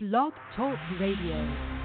Blog Talk Radio.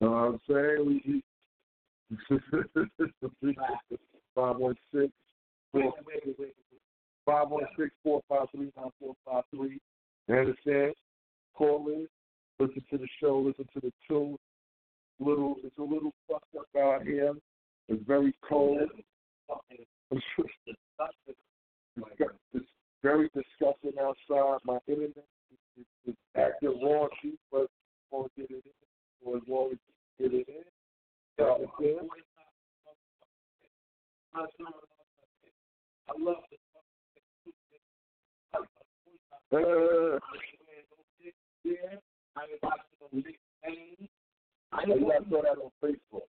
Know what I'm saying? We, eat five one six four five one six four five three nine four five three. And it says, understand? Call in, listen to the show, listen to the tune. Little, it's a little fucked up out here. It's very cold. it's very disgusting outside. My internet is, acting raunchy, but won't get it in was Warwick did it in. I love it. Uh, yeah, I watched it on I saw that on Facebook.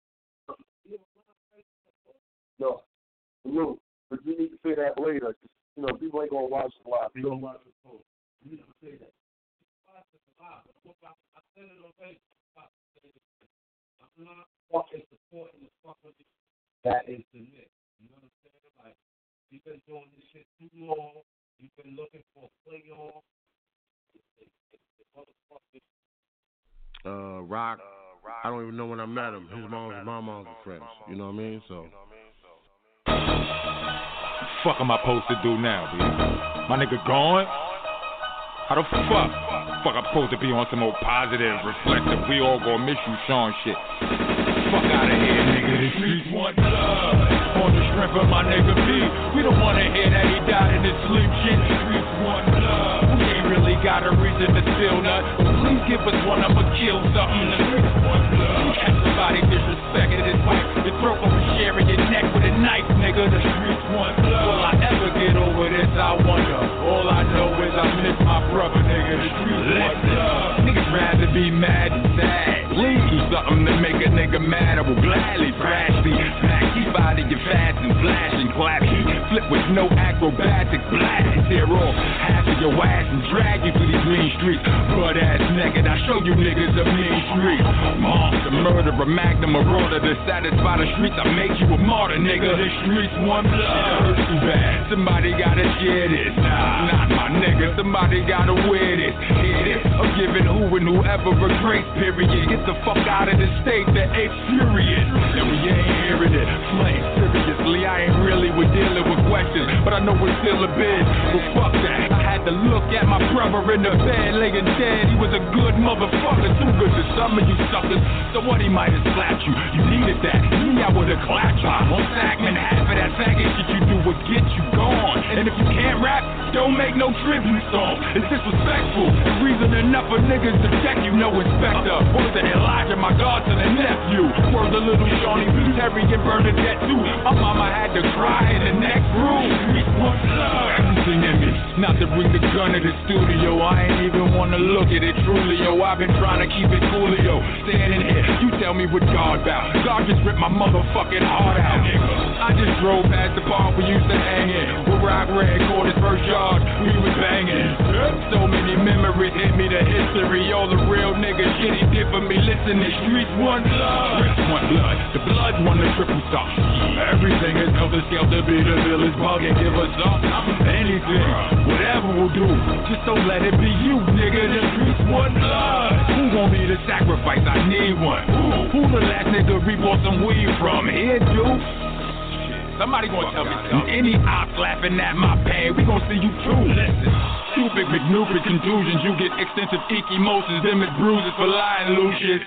No, Lou, but you need to say that later. You know, people ain't gonna watch the live. They don't watch the post. You need to say that. I said it on Facebook fuck am saying? Like you've been doing this shit too long. You've been looking for a playoff. Uh Rock. Uh Rock. I don't even know when I met him. His mom's my mom's a friend. You know what I mean? So I mean so fuck am I supposed to do now, B? My nigga gone? How the fuck? Fuck, I'm supposed to be on some more positive, reflective. We all gonna miss you, Sean shit. Fuck out of here, nigga. The streets want love. On the strength of my nigga B. We don't wanna hear that he died in his sleep shit. The streets want love. We ain't really got a reason to steal none. Please give us one, I'ma kill something. The streets want love. Catch somebody disrespecting his wife. Your throat over sharing your neck with a knife, nigga. The streets want love. Will I ever get over this? I wonder. All I know I miss my brother, nigga. The streets want love. Niggas rather be mad than sad. Please do something to make a nigga mad. I will gladly thrash thee. Smack keep out of fast and flash and clap. Flip with no acrobatics. Blast and tear off half of your ass and drag you through these mean streets. Butt ass naked. I show you niggas a mean street. Monster, murderer, magnum, marauder. To satisfy the streets, I make you a martyr, nigga. The streets want blood. Hurts too bad. Somebody gotta share this. Nah, not my nigga. Somebody gotta wear this. Hear this. And whoever grace period. Get the fuck out of this state, the A period. And we ain't hearing it. Plain seriously, I ain't really with dealing with questions, but I know it's still a bit. But fuck that. I had to look at my brother in the bed, laying dead. He was a good motherfucker, too good to some of you suckers. So what he might have slapped you. You needed that. Me, I would have clapped you. On Sagman, half of that faggot shit you do would get you gone. And if you can't rap, don't make no tribute song. It's disrespectful. And reason enough for niggas to check you, no inspector. Word to Elijah, my godson and nephew. Word to little Shawnee, Terry, and Bernadette too. My mama had to cry in the next room. One love. Everything in me. Not to bring the gun to the studio. I ain't even wanna look at it truly, yo. I've been trying to keep it cool, yo. Standing here, you tell me what God about. God just ripped my motherfucking heart out. I just drove past the bar we used to hang in. Where Rock Red caught his first yard, we was banging. So many memories hit me, the history. All the real niggas shit he did for me. Listen, the streets one blood. Streets one blood. The blood won the triple stop. Everything is helter skelter, be the village bug and give us up. Anything, whatever we'll do. Just don't let it be you, nigga. The streets one blood. Who want me to sacrifice? I need one. Who, who the last nigga we bought some weed from? Here, dude. Somebody gonna tell me something. Any ops laughing at my pain, we gonna see you too. Listen. Stupid McNupid contusions, you get extensive ecchymosis, them is bruises for lying, Lucius.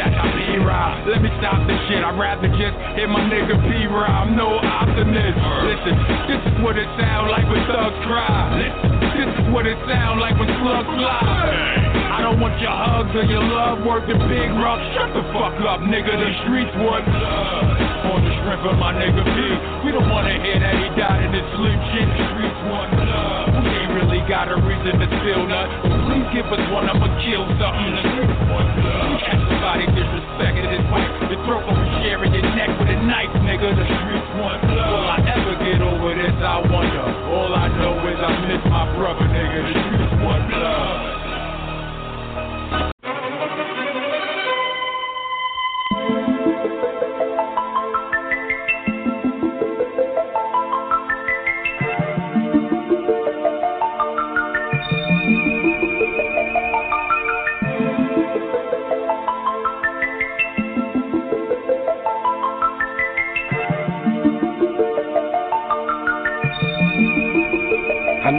That's how P ride. Let me stop this shit. I'd rather just hit my nigga P ride. I'm no optimist. Listen, this is what it sound like when thugs cry. Listen, this is what it sound like when slugs fly. I don't want your hugs or your love working big rock. Shut the fuck up, nigga. The streets want love. Strength my nigga P. We don't wanna hear that he died in his sleep. Shit, the streets want love. We ain't really got a reason to feel. But please give us one, I'ma kill something. The streets want love. Catch somebody disrespecting his wife. Your throat over sharing your neck with a knife, nigga. The streets want love. Will I ever get over this? I wonder. All I know is I miss my brother, nigga. The streets want love.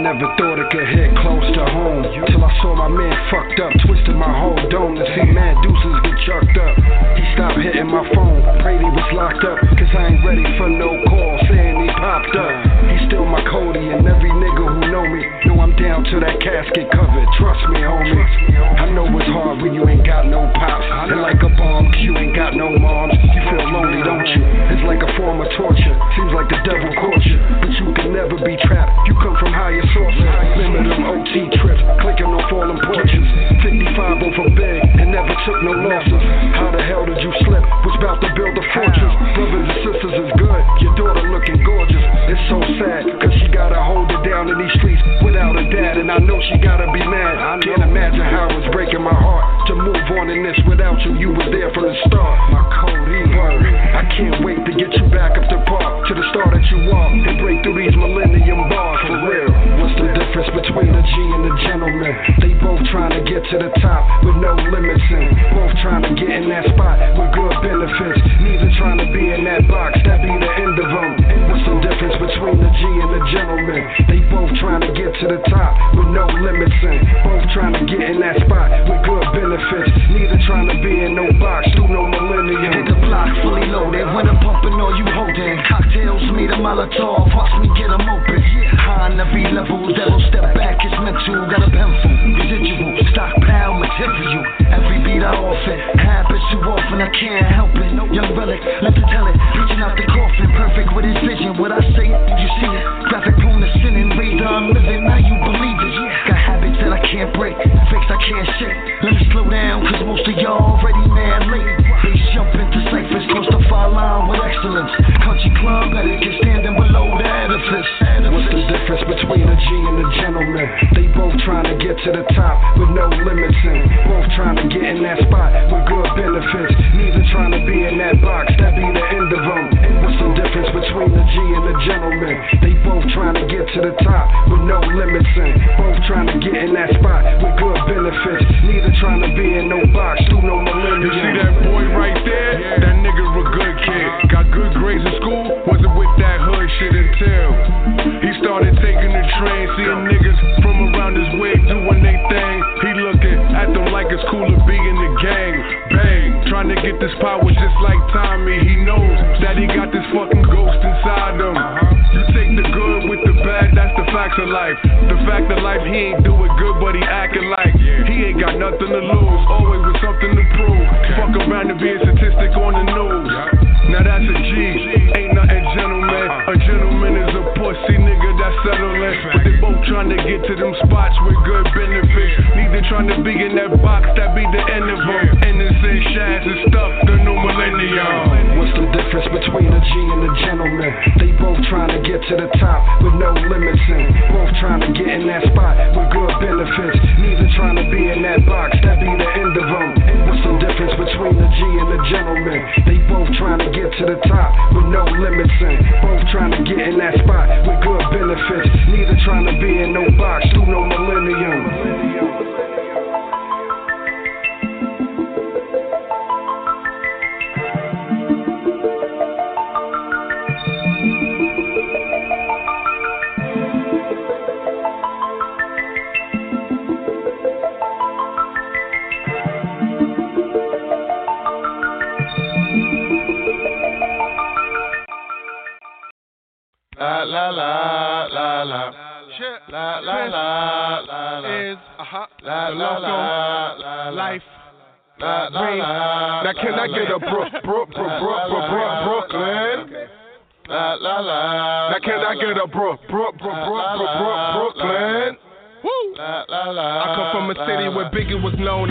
Never thought it could hit close to home. Till I saw my man fucked up, twisted my whole dome to see mad deuces get chucked up. He stopped hitting my phone, prayed he was locked up. Cause I ain't ready for no call saying he popped up. Still my Cody, and every nigga who know me know I'm down to that casket covered. Trust me, homie. I know it's hard when you ain't got no pops. And like a bomb, you ain't got no moms. You feel lonely, don't you? It's like a form of torture. Seems like the devil caught you, but you can never be trapped. You come from higher sources. Remember them OT trips, clicking on all them porches. 55 over big and never took no losses. How the hell did you slip? Was about to build a fortress. Brothers and sisters is good. Your daughter looking gorgeous. It's so sad, cause she gotta hold it down in these streets without a dad. And I know she gotta be mad. I can't imagine how it's breaking my heart to move on in this without you. You was there from the start. My Cody word. I can't wait to get you back up to par. To the star that you are. And break through these millennium bars for real. What's the difference between a G and a gentleman? They both trying to get to the top with no limits in. To the top with no limits in. Both trying to get in that spot with good benefits. Neither trying to be in no box through no millennium. Hit the block fully loaded. When I'm pumping, all you holding. Cocktails made a Molotov. Watch me get 'em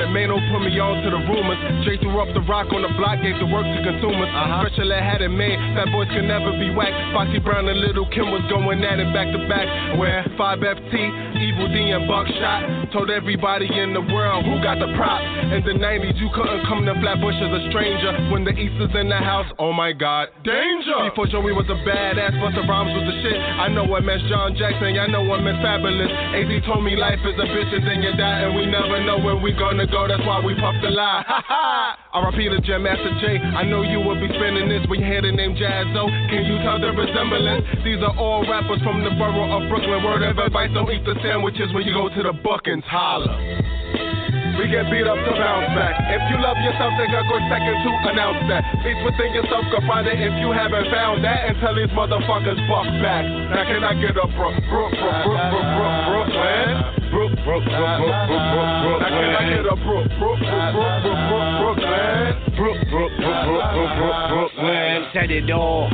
known and Mano put me on to the rumors. Jay threw up the rock on the block, gave the work to consumers. Uh-huh. Special ed had it made, fat boys could never be whacked. Foxy Brown and Little Kim was going at it back to back. Where 5FT, Evil Dee and Buckshot told everybody in the world who got the prop. In the 90s, you couldn't come to Flatbush as a stranger. When the East is in the house, oh my god, danger! Before Joey was a badass, Busta Rhymes was the shit. I know what meant John Jackson, I know what meant Fabolous. AZ told me life is a bitch and then you die, and we never know where we gonna go. That's why we puff the lie. Ha ha! R.I.P. to Jam Master Jay. I know you will be spinning this when you hear the name Jaz-O. Can you tell the resemblance? These are all rappers from the borough of Brooklyn. Word of advice: don't eat the sandwiches when you go to the Buckins. Holla. We get beat up to bounce back. If you love yourself, a good second to announce that. Peace within yourself, go find it if you haven't found that. And tell these motherfuckers buck back. Now can I get a Brook, Brook, Brook, Brook, Brooklyn? Brook, Brook, Brook, Brook, Brook, Brook, Brooklyn. Now can I get a Brook, Brook, Brook, Brook, Brook, Brook, Brooklyn? Brook, Brook, Brook, Brook, Brook, Brook, Brooklyn. said it all.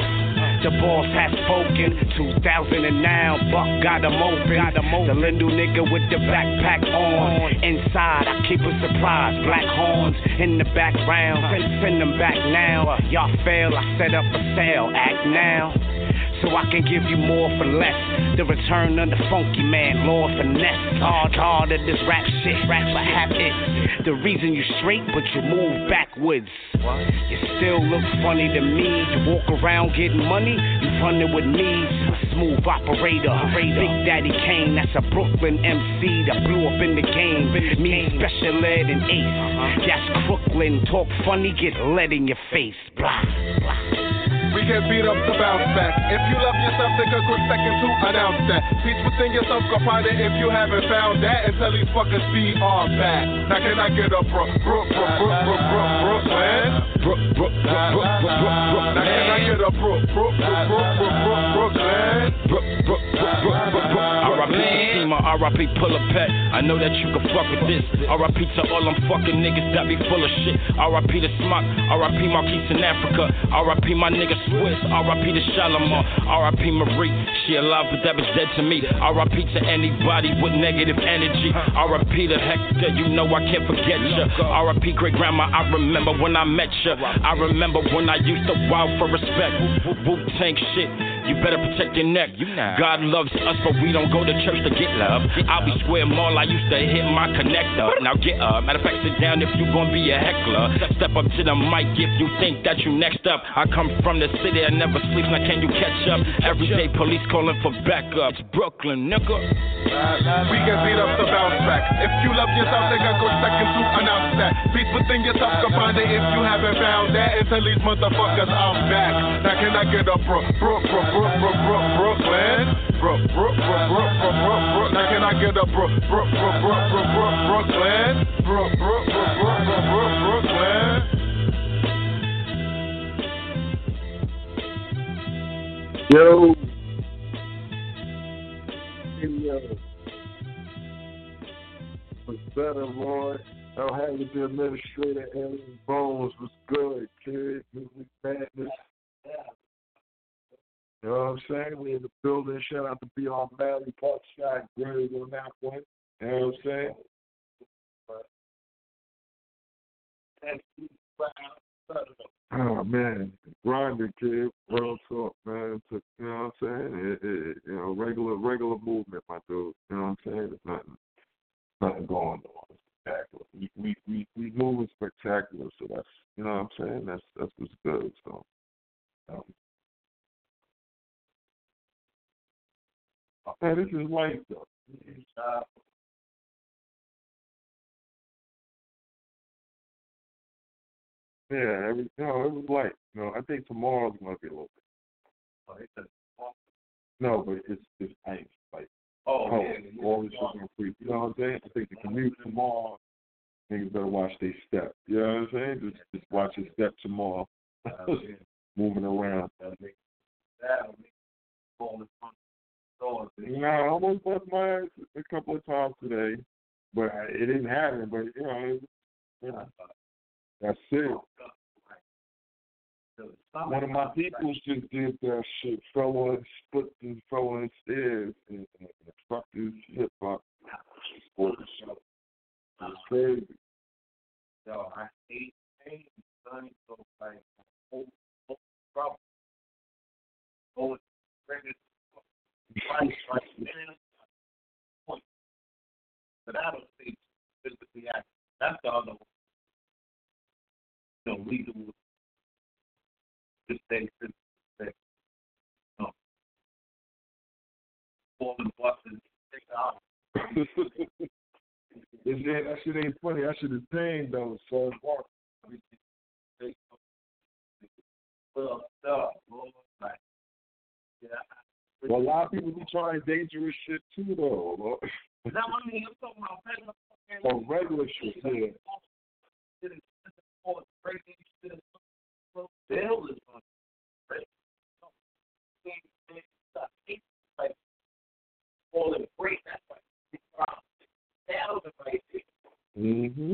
The boss has spoken. 2000 and now, Buck got him open. Got him open. The Lindell nigga with the backpack on. Inside, I keep a surprise. Black horns in the background. Send, send them back now. Y'all fail, I set up a sale. Act now. So I can give you more for less. The return of the funky man, Lord Finesse. Hard, hard of this rap shit, rap for habit. The reason you straight, but you move backwards. You still look funny to me. You walk around getting money, you running with me. A smooth operator, Big Daddy Kane, that's a Brooklyn MC that blew up in the game. Me, special ed and ace. That's Brooklyn, talk funny, get lead in your face. Blah, blah. We get beat up to bounce back. If you love yourself, take a quick second to announce that. Peace within yourself, go find it if you haven't found that. And tell these fuckers be our back. Now can I get a Brook, Brook, Brook, Brook, Brook, Brook, Brooklyn? Brook, Brook, Brook, Brook, Brook, Brook, Brook. Now can I get a Brook, Brook, Brook, Brook, Brook, Brook, Brooklyn? Brook, Brook, Brook, Brook, Brook, Brook, R.I.P. Steamer, R.I.P. Pull a pet. I know that you can fuck with this. R.I.P. to all them fucking niggas that be full of shit. R.I.P. to Smock, R.I.P. Marquise in Africa. R.I.P. my nigga Swiss, R.I.P. to Shalimar, R.I.P. Marie. She alive, but that bitch dead to me. R.I.P. to anybody with negative energy. R.I.P. to Hector, you know I can't forget ya. R.I.P. great grandma, I remember when I met ya. I remember when I used to wow for respect. Wu Tang shit. You better protect your neck. God loves us, but we don't go to church to get I'll be square mall, I used to hit my connector. Now get up. Matter of fact, sit down if you gonna be a heckler. Step up to the mic if you think that you next up. I come from the city, I never sleep. Now can you catch up? Every day police calling for backups. Brooklyn, nigga. We can beat up to bounce back. If you love yourself, take a quick second to announce that. Beast within yourself can find it if you haven't found that. And tell these motherfuckers I'm back. Now can I get a bro, bro, bro, bro, bro, bro, Brooklyn? Bro, bro, bro, bro, bro, bro, bro. Now can I get a bro, bro, bro, bro, bro, bro, Brooklyn? Bro, bro, bro, bro, bro, bro, Brooklyn. Yo. Yo. Was better, Lord. I'll have it the administrator, Alien Bones was good, kid. Music madness. You know what I'm saying? We in the building. Shout out to Beyond Valley, Park Shot, Greg on that one. You know what I'm saying? Oh man, grinding kid, real talk, man. You know what I'm saying? It, it, you know, regular regular movement, my dude. You know what I'm saying? There's nothing, nothing going on. Spectacular. We we we we moving spectacular, so that's you know what I'm saying. That's that's what's good. So. Um, Man, this is life though. Yeah, every no, it was light. No, I think tomorrow's gonna be a little bit. No, but it's it's ice, like Oh, cold. yeah. All this gonna freeze. You know what I'm saying? I think the commute tomorrow, niggas better watch their step. You know what I'm saying? Just just watch your step tomorrow. Moving around. No, I almost bust my ass a couple of times today, but it didn't happen. But you know, it, you know that's it. One of my peoples just did that shit, fell on, split and fell on the stairs and, and, and fucked his hip up. For the show. It's crazy. Yo, I hate pain, son. So like, whole, whole problem. Oh, pregnant. Right. But I don't think physically active. That's the other one. You know, legal. Just stay physically. Falling buses. It's, yeah, that shit ain't funny. That shit is pain though. So. Well, stuff. Like, yeah. Well, a lot of people be trying dangerous shit too though. Lord. Is that what I mean? I'm talking about regular Or regular shit, yeah. The hell is on all the great that's like thousand right there. Mm-hmm.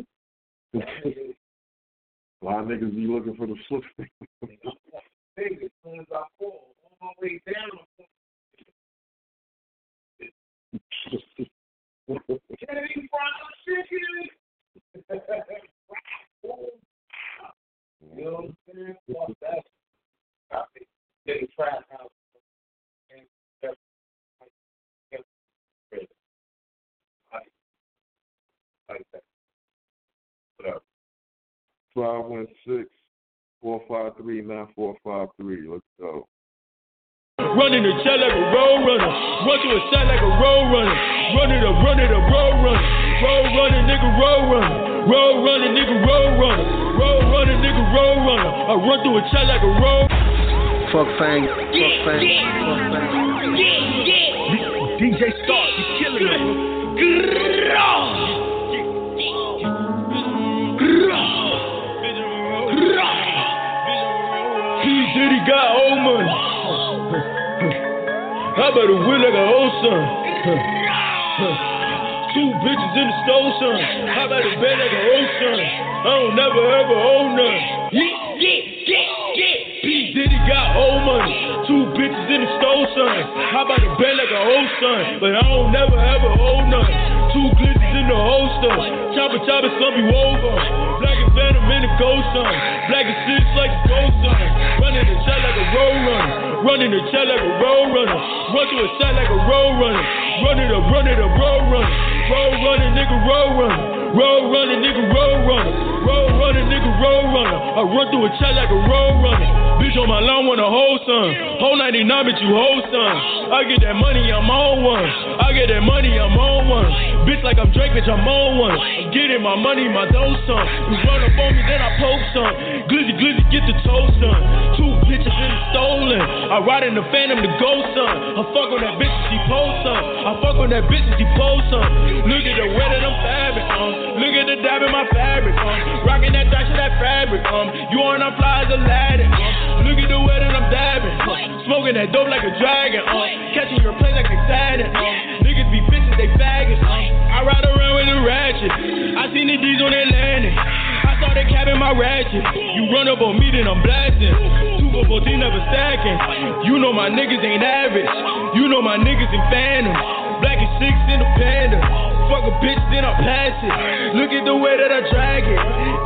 a lot of niggas be looking for the slip. As soon as I fall, on my way down. You know what that. I think like that. Whatever. Five one six four five three nine four five three. Let's go. Running the shell like a road runner. Run to a shot like a road runner. Run it up, run it up, road runner. Road running, nigga, road runner. Road running, nigga, road runner. Road running, nigga, road runner. I run through a shot like a road. Fuck Fang. Fuck Fang. Fuck Fang. DJ Star, you killing it. P. Diddy got old money. I better win like a old son. Two bitches in the stove, son. I better bet like a old son. I don't never ever owe none. Get, get, get, get. P. Diddy got old money. Two bitches in the stove, son. I about to bet like a old son. But I don't never ever owe none. Two glitches in the holster. Chopper chopper, some be woven. Black and phantom in the ghost son. Black and six like a ghost son. Running the shot like a road runner. Running the shot like a road runner. Run to a shot like a road runner. Run it up, run it up, road runner. Road running, nigga, road runner. Road running, nigga, road runner. Road running, nigga, road runner. I run through a shot like a road runner. Bitch on my lawn want a whole son. Whole 99, bitch, you whole son. I get that money, I'm on one. I get that money, I'm on one. Bitch like I'm Drake, bitch, I'm on one. I'm getting my money, my dough, son. You run up on me, then I poke some. Glizzy, glizzy, get the toast done. Two bitches in the stolen. I ride in the phantom, the ghost, son. I fuck on that bitch, she post, son. I fuck on that bitch, she post, son. Look at the way that I'm fabric, um. Look at the dab in my fabric, um. Rocking that dash of that fabric, um. You on a fly as Aladdin, um. Look at the way that I'm dabbing, um. Smoking that dope like a dragon, um. Catching your plane like a Saturn, um. Niggas be bitches, they faggots, um. I ride around with a ratchet. I seen the D's on that landing. I saw the cap in my ratchet. You run up on me, then I'm blasting. Two for 14, never stacking. You know my niggas ain't average. You know my niggas in phantoms. Black and six in the panda. Fuck a bitch, then I pass it. Look at the way that I drag it.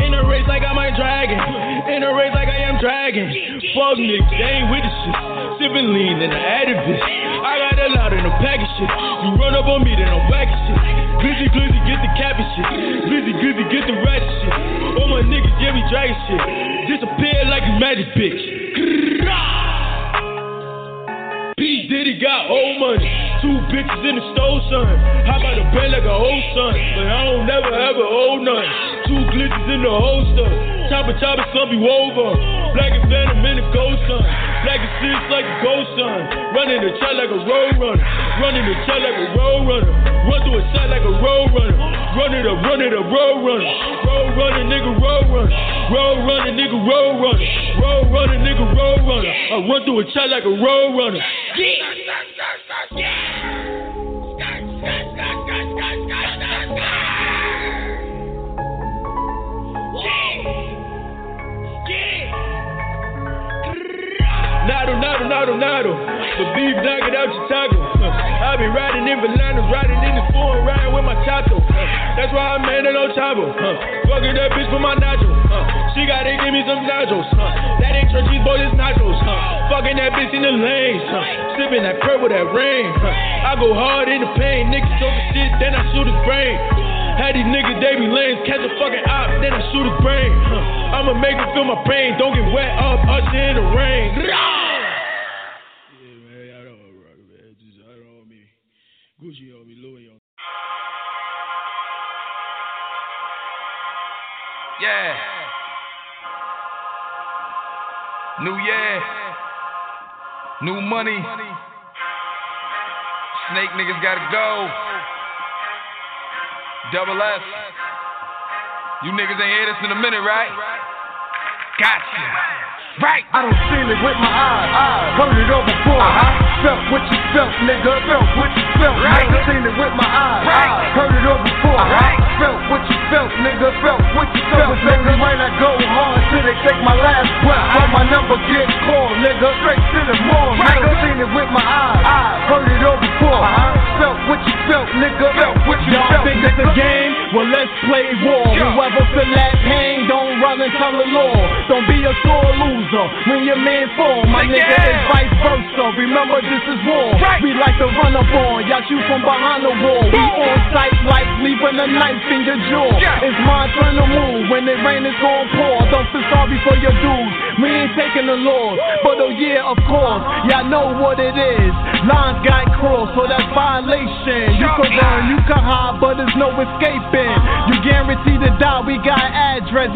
In a race like I might drag it. In a race like I am dragging. Fuck niggas, they ain't with the shit. Sipping lean I added bitch. I got a lot in the package shit. You run up on me, then I'm whacking shit. Glizzy, glizzy, get the cabbage shit. Glizzy, glizzy, get the ratchet shit. All my niggas, yeah, we dragging shit. Disappear like a magic bitch. Diddy got old money. Two bitches in the stove, son. How about a bed like a whole son? But I don't never ever owe none. Two glitches in the holster. Chopper, chopper, be woven. Black and phantom in the ghost, son. Six like a ghost, son. Running the track like a road runner. Running the track like a road runner. Run through a shot like a road runner. Run it up, run it up, road runner. Road running, nigga, road runner. Road running, nigga, road runner. Road running, nigga, road runner. I run through a track like a road runner. Nado, nado, nado, nado. The beef it out Chicago. I be riding in Valana, riding in the foreign, riding with my taco. That's why I made it on Chavo. Uh, fucking that bitch for my nacho. Uh, she gotta give me some nachos. Uh, that ain't churchy boy, it's nachos. Uh, fucking that bitch in the lanes. Uh, sipping that purple, that rain. Uh, I go hard in the pain. Niggas talking shit, then I shoot his brain. Had these niggas, they be lanes, catch a fucking op, then I shoot his brain. Huh. I'ma make him feel my pain, don't get wet up, usher in the rain. Yeah, man, I don't wanna rock, man. Just, I don't want me. Gucci on me, Louis on me. Yeah. New year. New money. Snake niggas gotta go. Double S. You niggas ain't hear this in a minute, right? Gotcha. Right. I don't seen it with my eyes. eyes. Heard it all before. Uh-huh. Felt what you felt, nigga. Felt what you felt. Right. Nigga. Seen it with my eyes. Right. Heard it all before. Uh-huh. Felt what you felt, nigga. Felt what you felt, nigga. When I go hard till they take my last breath. Uh-huh. But my number get called, nigga. Straight to the morning. Right. Nigga. Seen it with my eyes. eyes. Heard it all before. Uh-huh. Felt what you felt, nigga. Felt what you Y'all felt. think it's a game? Well, let's play war. Whoever feel that pain, don't run and tell the law. Don't be a sore loser when your man fall. My nigga is vice versa. Remember, this is war. We like to run up on, y'all shoot from behind the wall. We on sight like leaving a knife in your jaw. It's my turn to move. When it rain, it's gon' pour. Don't feel sorry for your dudes. We ain't taking the laws, but oh yeah, of course, y'all know what it is. Lines got crossed, so that's violation. You can run, you can hide, but there's no escaping. You guaranteed to die. We got addresses,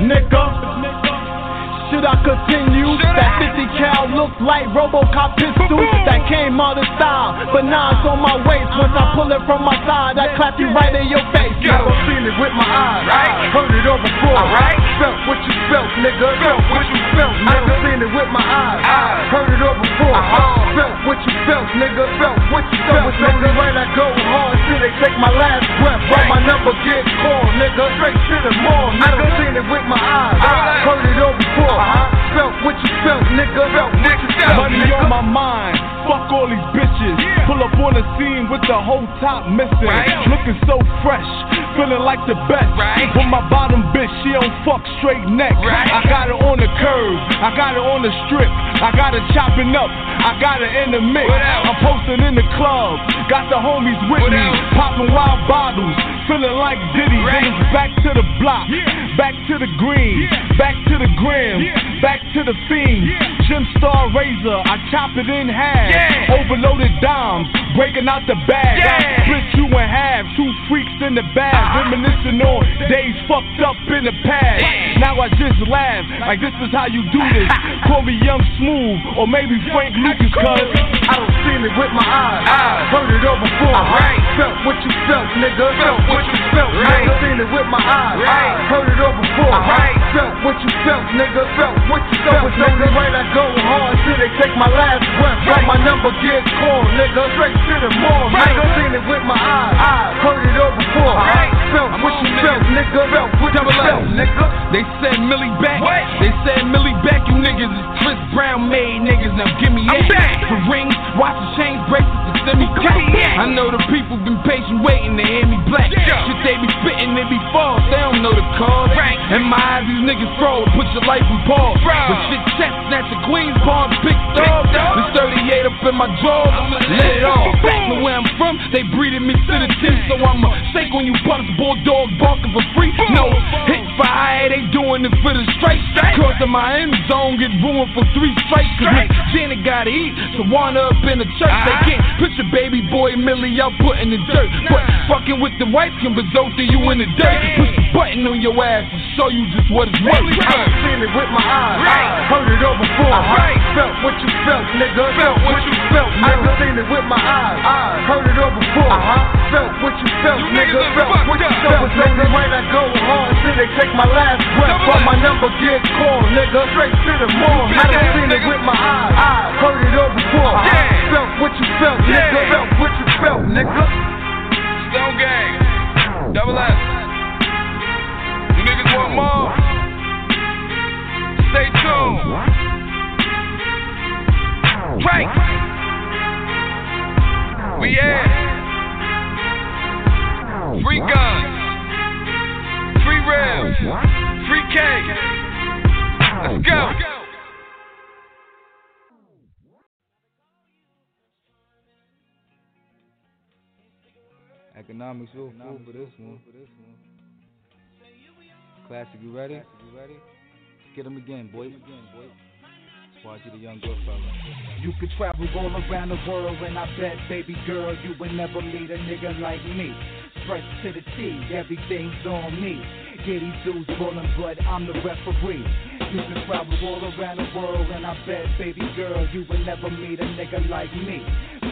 nigga. Should I continue? That 50 cal look like Robocop pistol that came out of style, but now it's on my waist. Once I pull it from my side, I clap you right in your face. I done seen it with my eyes. Right. Heard it all before. Right. Uh-huh. Felt what you felt, nigga. Felt what you felt. I done seen it with my eyes. Heard it all before. Felt what you felt, nigga. Felt what you felt, nigga. When I go hard till they take my last breath. But my number get called, nigga. Straight to the morning. I done seen it with my eyes. Heard it all before. Felt what you felt, nigga. Felt what you felt. Money on my mind. Fuck all these bitches. Pull up on the scene with the whole top missing. Looking so fresh, feeling like the best. With my bottom bitch, she don't fuck straight neck. I got her on the curb, I got her on the strip. I got it chopping up, I got her in the mix. I'm posting in the club, got the homies with me. Popping wild bottles, feeling like Diddy. Niggas back to the block, back to the green, back to the grim, back to the fiend. Jim Star Razor, I chop it in half. Overloaded dimes, breaking out the bag. I split you in half, two freaks in the bag. Reminiscing on days fucked up in the past. Now I just laugh, like this is how you do this. Call me Young Smooth, or maybe Frank Lucas, cuz I don't seen it with my eyes. Heard it all before. Felt what you felt, right i don't see it with my eyes put it up before right tell nigga. Felt what you felt, nigga. Seen it with my eyes. Heard it all before. Felt what you felt, nigga. Felt what you felt, it's only right I go hard till they take my last breath. But my number get called, nigga. Straight to the mall, nigga. Seen it with my eyes. Heard it all before. Felt what you felt, nigga. Felt what you felt, nigga. They said Millie back. They said Millie back. You niggas is Chris Brown made niggas. Now give me that. For rings, watch the chains, bracelets, and send me crack. I know the people been patient waiting to hear me black. Shit they be spitting, they be false. They don't know the cause. And my eyes, these niggas froze. Put your life in pause. But shit chest, snatch a Queens Bond, picked up. This 38 up in my drawers. Let it off. To where I'm from, they breeded me to the. So I'm a shake when you bust bulldog barking for free. No hit fire, they doing it for the straight. Crossing my end zone, get ruined for three strikes. Cause Janet gotta eat, so wind up in the church. They can't put your baby boy Millie out put in the dirt. But fucking with the wife can result in you in the dirt. Push the button on your ass show you just what it's worth. I done seen it with my eyes. Heard it all before. Felt what you felt, nigga. Felt what you felt, nigga. I've seen it with my eyes. Heard it all before. Uh-huh. Felt what you felt, nigga. Felt what you felt. Only right I go hard till they take my last breath. But my number get called, nigga. Straight to the mall. I done seen it with my eyes. Heard it all before. Felt what you felt, nigga. Felt what you felt, nigga. Stone Gang, Double S. Niggas want more? Stay tuned. Right. We in. Free guns. Free ribs. Free cake. Let's go. Economics real fool for this one. Classic, you ready? You ready? Get him again, boy. Watch you the young good fella. You could travel all around the world, and I bet, baby girl, you would never meet a nigga like me. Fresh to the T, everything's on me. Yeah, these dudes ballin', but I'm the referee. You can travel all around the world, and I bet, baby girl, you would never meet a nigga like me.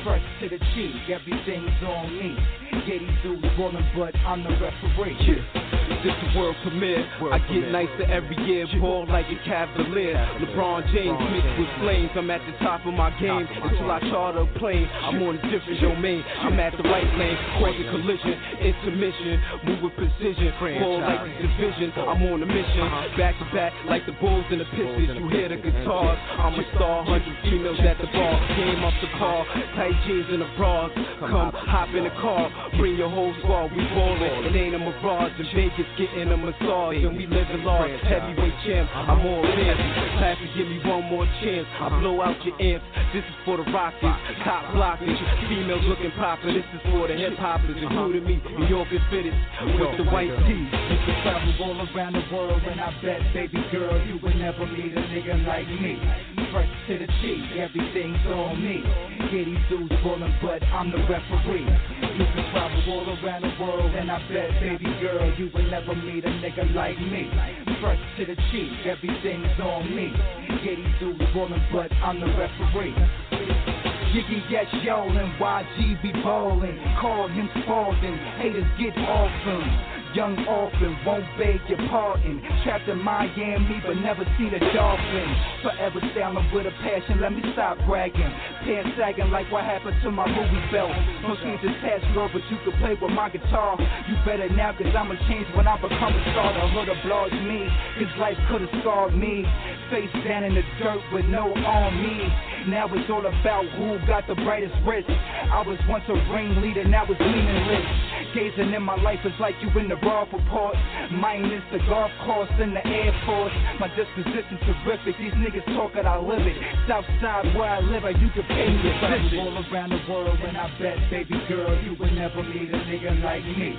Fresh to the T, everything's on me. Yeah, these dudes ballin', but I'm the referee. This the world premiere. I get nicer every year, ball like a cavalier. LeBron James mixed with flames. I'm at the top of my game until I charter a plane. I'm on a different domain. I'm at the right lane, causing collision, intermission, move with precision. Ball like the division. I'm on a mission, back to back like the Bulls and the Pistons. You hear the guitars. I'm a star, hundred females at the bar. Game off the car, tight jeans and a bras. Come hop in the car, bring your whole squad. We ballin'. It ain't a mirage Vegas, getting a massage and we living large. Heavyweight champ, I'm all in. Classic, give me one more chance. I blow out your amps. This is for the Rockets, top blockers. Females looking proper. This is for the hip hoppers, including me. New York is fitted with the white tee. You can travel all around the world, and I bet, baby girl, you would never meet a nigga like me. Fresh to the cheek, everything's on me. Yeah, these dudes ballin', but I'm the referee. You can travel all around the world, and I bet, baby girl, you would never meet a nigga like me. Fresh to the cheek, everything's on me. Yeah, these dudes ballin', but I'm the referee. Jiggy yes, and YG be ballin'. Call him Spalding, haters get off him. Young orphan, won't beg your pardon. Trapped in Miami, but never seen a dolphin. Forever styling with a passion, let me stop bragging. Pants sagging like what happened to my Louis belt. No strings attached, girl, but you can play with my guitar. You better now, cause I'ma change when I become a star. The hood applauds me, cause life could've scarred me. Face down in the dirt with no on me. Now it's all about who got the brightest wrist. I was once a ringleader, now it's meaningless. Gazing in my life is like you in the raw report. Mine is the golf course in the Air Force. My disposition terrific. These niggas talk it, I live it. Southside where I live, you can pay me visit. all around the world, and I bet, baby girl, you would never meet a nigga like me.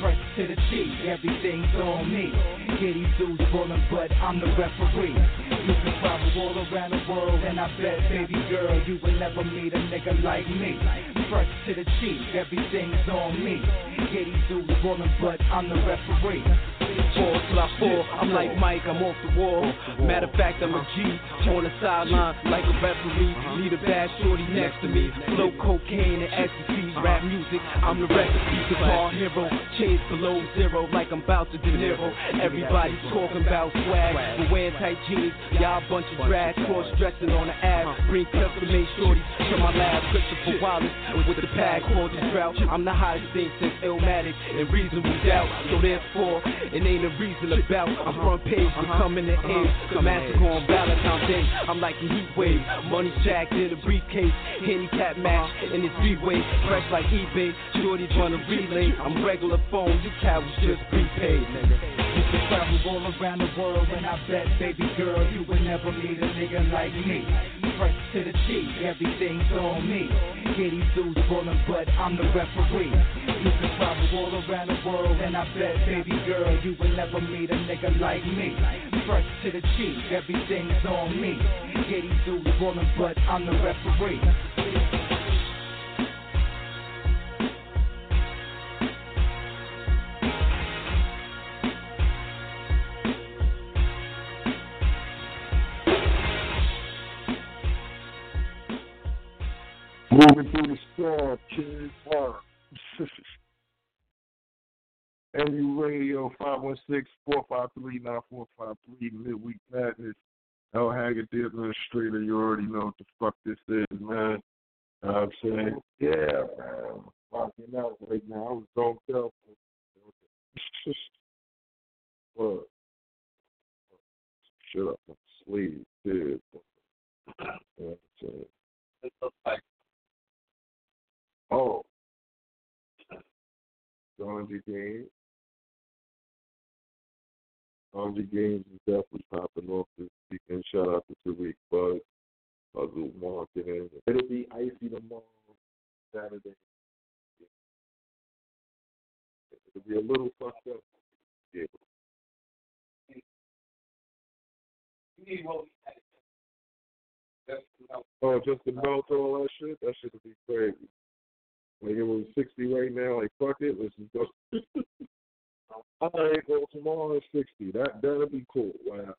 Fresh to the cheek, everything's on me. These dudes ballin', but I'm the referee. You can travel all around the world, and I bet, baby girl, you would never meet a nigga like me. Fresh to the cheek, everything's on me. Get these dudes ballin', but I'm the referee. Till I fall, I'm like Mike, I'm off the wall. Matter of fact, I'm a G on the sideline like a referee. Need a bad shorty next to me. Flow cocaine and ecstasy, rap music. I'm the recipe, guitar hero. Chains below zero like I'm about to De Niro. Everybody talking about swag, but wearing tight jeans. Y'all bunch of drag, cross dressing on the ass. Bring custom made shorties to my lab. Christopher Wallace with the pad called the drought. I'm the hottest thing since Illmatic and Reasonable Doubt. So therefore, it ain't a reason about. I'm uh-huh. front page, uh-huh. becoming the uh-huh. end. The massacre on Valentine's Day. I'm like a heat wave. Money jacked in a briefcase. Handicap match in this three-way. Fresh like eBay. Shorties run a relay. I'm regular phone. You cowards just prepaid, nigga. You can travel all around the world, and I bet, baby girl, you would never meet a nigga like me. Fresh to the cheek, everything's on me. Get these dudes ballin', but I'm the referee. You can travel all around the world, and I bet, baby girl, you would never meet a nigga like me. Fresh to the cheek, everything's on me. Get these dudes ballin', but I'm the referee. Moving through the storm, King Park. NU Radio 516-453-9453, Midweek Madness. El Haggard, the administrator, you already know what the fuck this is, man. You know what I'm saying? Yeah, man. I'm fucking out right now. I was don't tell. what? Shut up, I'm sleep, dude. You know what I'm saying? Oh. Laundry Games. Laundry Games is definitely popping off this weekend. Shout out to Tariq Buzz, Puzzle Marketing. It'll be icy tomorrow, Saturday. It'll be a little fucked up. Yeah. Oh, just to melt all that shit? That shit would be crazy. Like it was 60 right now. Like fuck it, let's just go. I ain't go tomorrow at 60. That that'll be cool. Wow.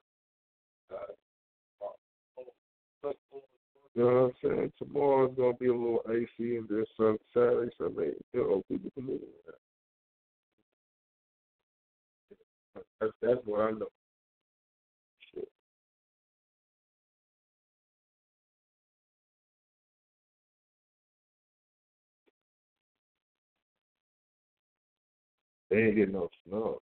You know what I'm saying? Tomorrow's gonna be a little icy and then some Saturday, Sunday. You know, people can live. That's that's what I know. They ain't getting no snow.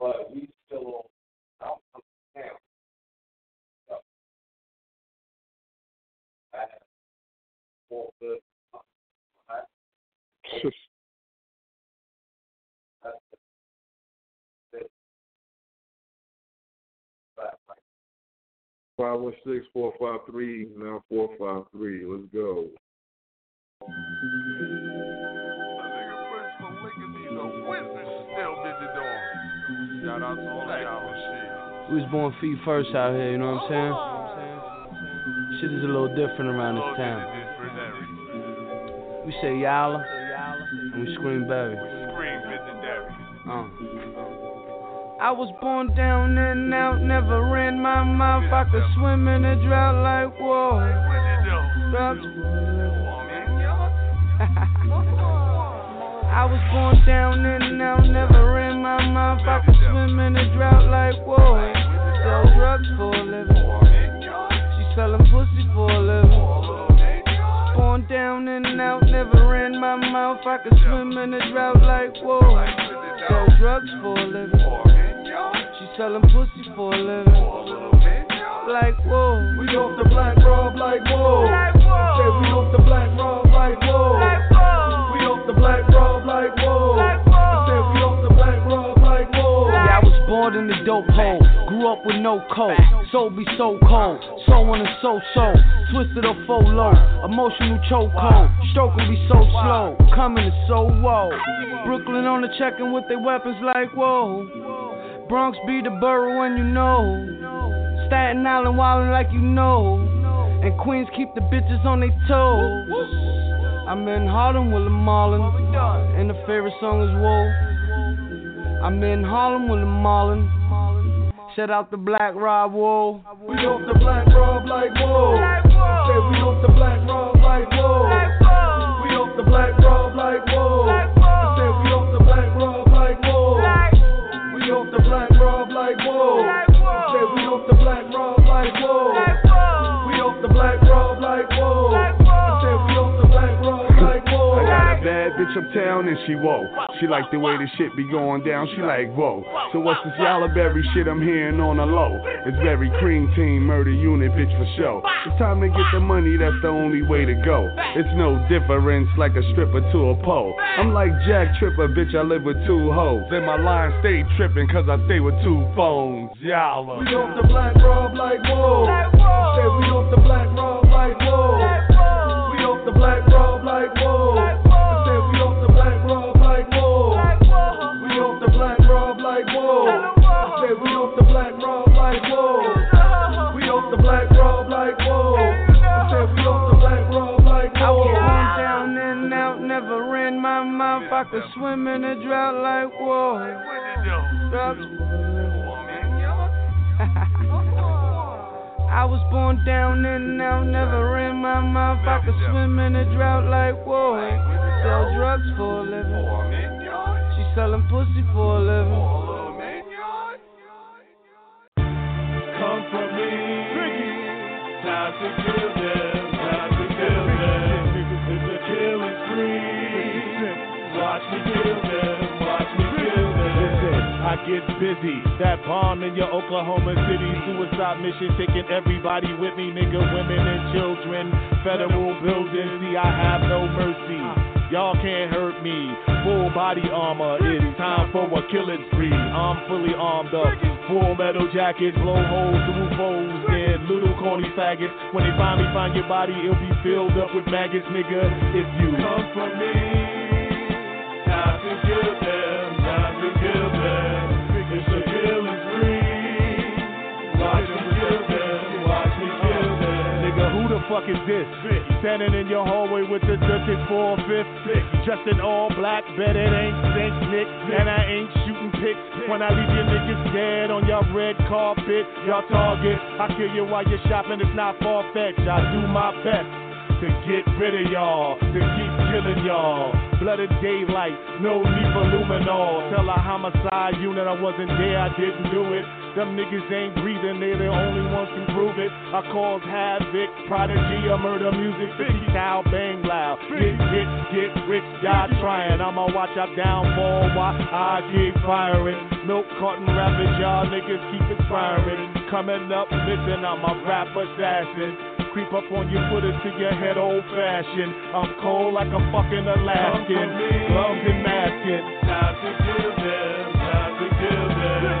but we still out of town. So, I have four good. Five one six four five three now four five three. Let's go. Shout out to all that y'all shit. We was born feet first out here, you know what I'm saying? Shit is a little different around this town. We say Yala, and we scream Berry. Scream legendary. Uh. I was born down and out, never ran my mouth. I could swim in a drought like. Drugs. I was born down and out, never ran my mouth. I could swim in a drought like water. Sell drugs for a living. She selling pussy for a living. Born down down and out, never ran my mouth. I could swim in a drought like water. Sell drugs for a living. She selling pussy for a living. Like whoa. We off the black rob like whoa. Like Say we off the black rob like whoa. Like whoa, We off the black rob like whoa. Like Say we off the black rob like whoa. Yeah, I was born in the dope hole. Grew up with no coat. Soul be so cold. So on and so so. Twisted or full low. Emotional chokehold. Stroke will be so slow. Coming is so whoa. Brooklyn on the checking with their weapons like whoa. Bronx be the borough when you know. Staten Island wildin' like you know. And Queens keep the bitches on their toes. I'm in Harlem with the Marlin. And the favorite song is Whoa. I'm in Harlem with the Marlin. Shout out the Black Rob Whoa. We off the black rob like whoa. Say we off the black rob like whoa. We off the black rob like bitch uptown and she whoa. She like the way the shit be going down. She like whoa. So what's this Berry shit I'm hearing on the low? It's very cream team murder unit bitch for show. It's time to get the money. That's the only way to go. It's no difference like a stripper to a pole. I'm like Jack Tripper, bitch. I live with two hoes. And my line stay tripping cause I stay with two phones. Y'all. We off the black rob like whoa. Say we off the black rob like whoa. We off the black rob I could swim in a drought like for. I was born down in and out, never ran my mouth. I could swim in a drought like whoa. Sell drugs for a living. She selling pussy for a living. Come for me. Time to kill get busy. That bomb in your Oklahoma City suicide mission, taking everybody with me, nigga, women and children. Federal buildings, see, I have no mercy. Y'all can't hurt me. Full body armor, it's time for a killing spree. I'm fully armed up. Full metal jackets, blow holes through foes, and little corny faggots. When they finally find your body, it'll be filled up with maggots, nigga. If you Come for me. Time to kill them. Time to kill fuck is this? Standing in your hallway with the dirty four fifth. Just in all black, bet it ain't Saint Nick. And I ain't shooting pics. When I leave you niggas dead on your red carpet, y'all target. I kill you while you're shopping, it's not far fetched. I do my best to get rid of y'all, to keep killing y'all. Blooded daylight, no need for luminol. Tell a homicide unit I wasn't there, I didn't do it. Them niggas ain't breathing, they the only ones can prove it. I cause havoc, prodigy of murder music, 50 cal bang loud. Get hit, get rich, die trying. I'ma watch out downfall while I keep firing. Milk carton rappers, y'all niggas keep expiring. Coming up missing, I'm a rap assassin. Creep up on you, put it to your head old fashioned. I'm cold like a fucking Alaskan. Gloves and masking. Time to kill them. Time to kill them.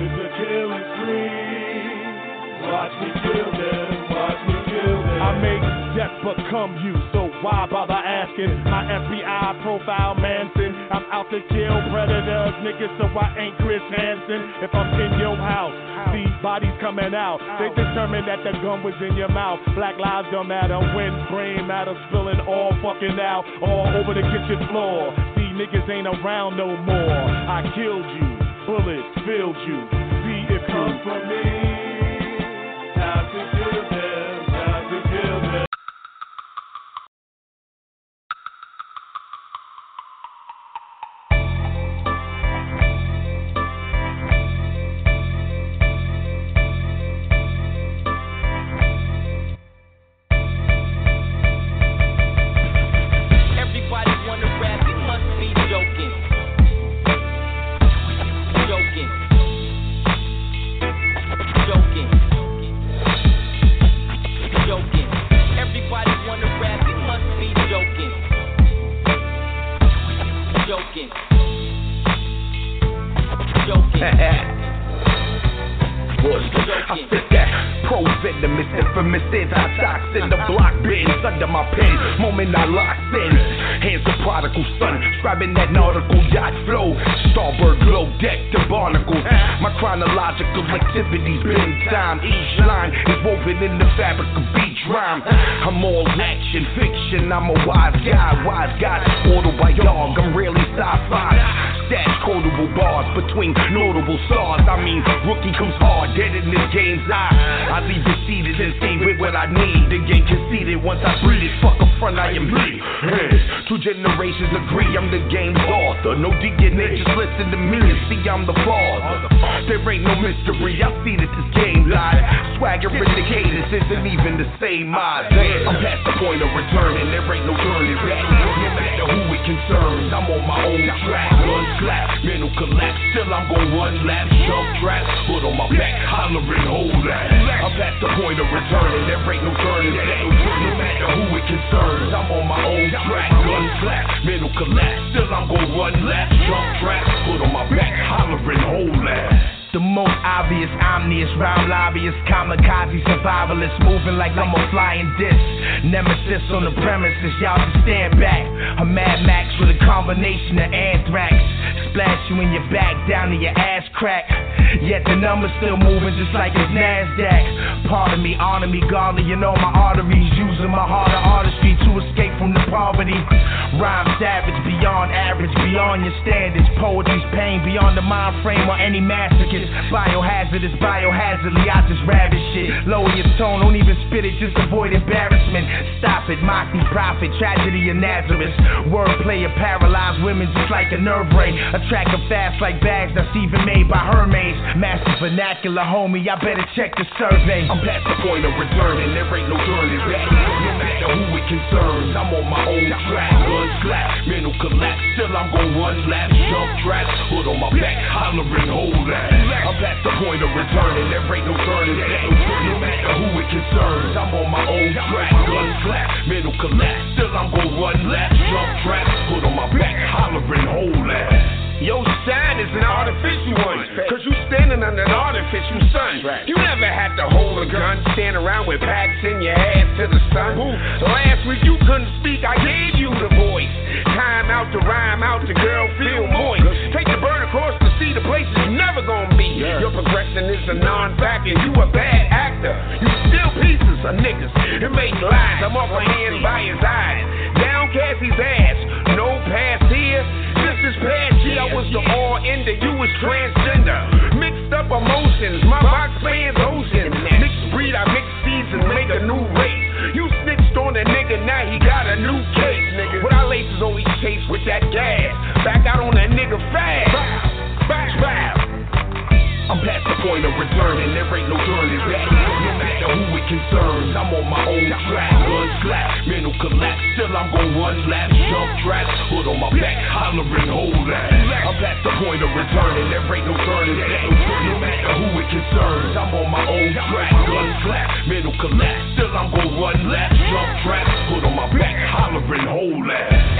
It's a killing spree. Watch me kill them. Watch me kill them. I make death become you, so why bother asking? My FBI profile Manson. I'm out to kill predators, niggas, so I ain't Chris Hansen. If I'm in your house, see bodies coming out. They determined that the gun was in your mouth. Black lives don't matter when brain matter spilling all fucking out, all over the kitchen floor. See, niggas ain't around no more. I killed you, bullets filled you. See if you Come for me. 70s, been time. Each line is woven in the fabric of beach rhyme. I'm all action, fiction. I'm a wise guy, wise guy. Order by dog, I'm really sci-fi. Stash quotable bars between notable stars. I mean, rookie comes hard, dead in this game's eye. I leave it seated and stay with what I need. The game conceded once I breathe it. Fuck up front, I am bleed. Two generations agree I'm the game's author. No DNA, just listen to me and see I'm the father. There ain't no mystery. I see that this game live. Swagger in the cadence isn't even the same odds. I'm past the point of returning. There ain't no turning back. No matter who it concerns, I'm on my own track. Gun slap, mental collapse. Still I'm gon' run laps, jump tracks, foot on my back, hollering, hold that. I'm past the point of returning. There ain't no turning back. No matter who it concerns, I'm on my own track. Gun slap, mental collapse. Still I'm gon' run laps, jump tracks, foot on my back, hollering, hold that. The most obvious, omnious, rhyme lobbyist, kamikaze survivalist, moving like I'm a flying disc. Nemesis on the premises, y'all just stand back. A Mad Max with a combination of anthrax. Splash you in your back, down to your ass crack. Yet the number's still moving just like it's NASDAQ. Pardon me, honor me, godly, you know my arteries. Using my heart of artistry to escape from the poverty. Rhyme savage, beyond average, beyond your standards. Poetry's pain, beyond the mind frame or any masochist. Biohazardous, biohazardly, I just ravish shit. Lower your tone, don't even spit it, just avoid embarrassment. Stop it, mock me, profit, tragedy of Nazareth. Wordplay of paralyzed women just like a nerve ray. Attract them fast like bags that's even made by Hermes. Master vernacular, homie, I better check the survey. I'm past the point of returning, there ain't no turning back. No matter who it concerns, I'm on my own track. Gun slap, mental collapse, still I'm gon' run laps, jump tracks, hood on my back, hollering, hold that. I'm past the point of returning, there ain't no turning back. No matter who it concerns, I'm on my own track. Gun slap, mental collapse, still I'm gon' run laps, jump tracks, hood on my back, hollering, hold that. Your shine is an artificial one. Cause you standing under an artificial sun. You never had to hold a gun, stand around with packs in your ass to the sun. Last week you couldn't speak, I gave you the voice. Time out to rhyme out, the girl feel moist. Take the bird across the sea, the place is never gonna be. Your progression is a non-factor, you a bad actor. You steal pieces of niggas and make lies. I'm off my hands by his eyes. Downcast his ass, no pass here. Past year, I was the all ender, you was transgender. Mixed up emotions, my box fans ocean. Mixed breed, I mix seeds and make a new race. You snitched on a nigga, now he got a new case. Nigga. With our laces on each case with that gas. Back out on that nigga fast. Back, back. I'm past the point of returning, there ain't no turning back. No matter who it concerns, I'm on my own track. Gun slap, mental collapse, still I'm gon' run laps, jump tracks, hood on my back, hollering, hold that. I'm past the point of returning, there ain't no turning back. No matter who it concerns, I'm on my own track. Gun slap, mental collapse, still I'm gon' run laps, jump tracks, hood on my back, hollering, hold that.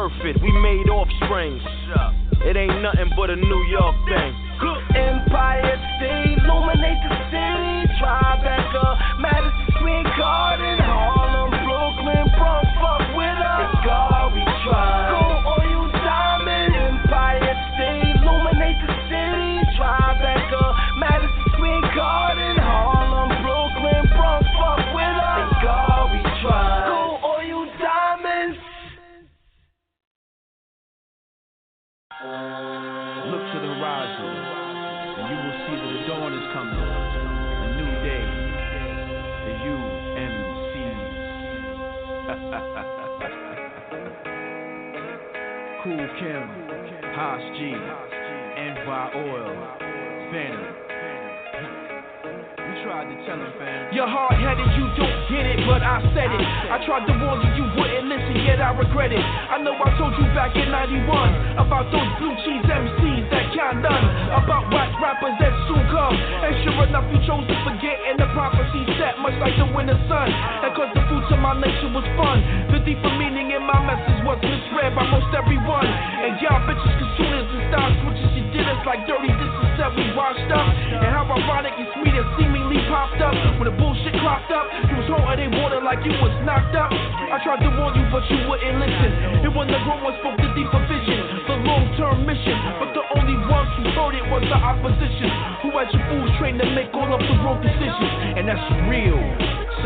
We birth it, we made offsprings. It ain't nothing but a New York thing. Empire State, illuminate the city. Tribeca, You're hard headed, you don't get it, but I said it. I tried to warn you, you wouldn't listen, yet I regret it. I know I told you back in 91 about those blue cheese MCs that can't done, about whack rappers that soon come. And sure enough, you chose to forget, and the prophecy set much like the winter sun. And cause the fruits of my nature was fun, the deeper meaning in my message was misread by most everyone. And y'all bitches, cause soon as the style switches, you did us like dirty dishes that we washed up. And how ironic you sweet and seemingly popped up when the bullshit cropped up. You was holding they water like you was knocked up. I tried to warn you, but you wouldn't listen. It wasn't the grown one spoke the deeper vision, the long term mission. But the only ones who heard it was the opposition, who had you fools trained to make all of the wrong decisions. And that's real.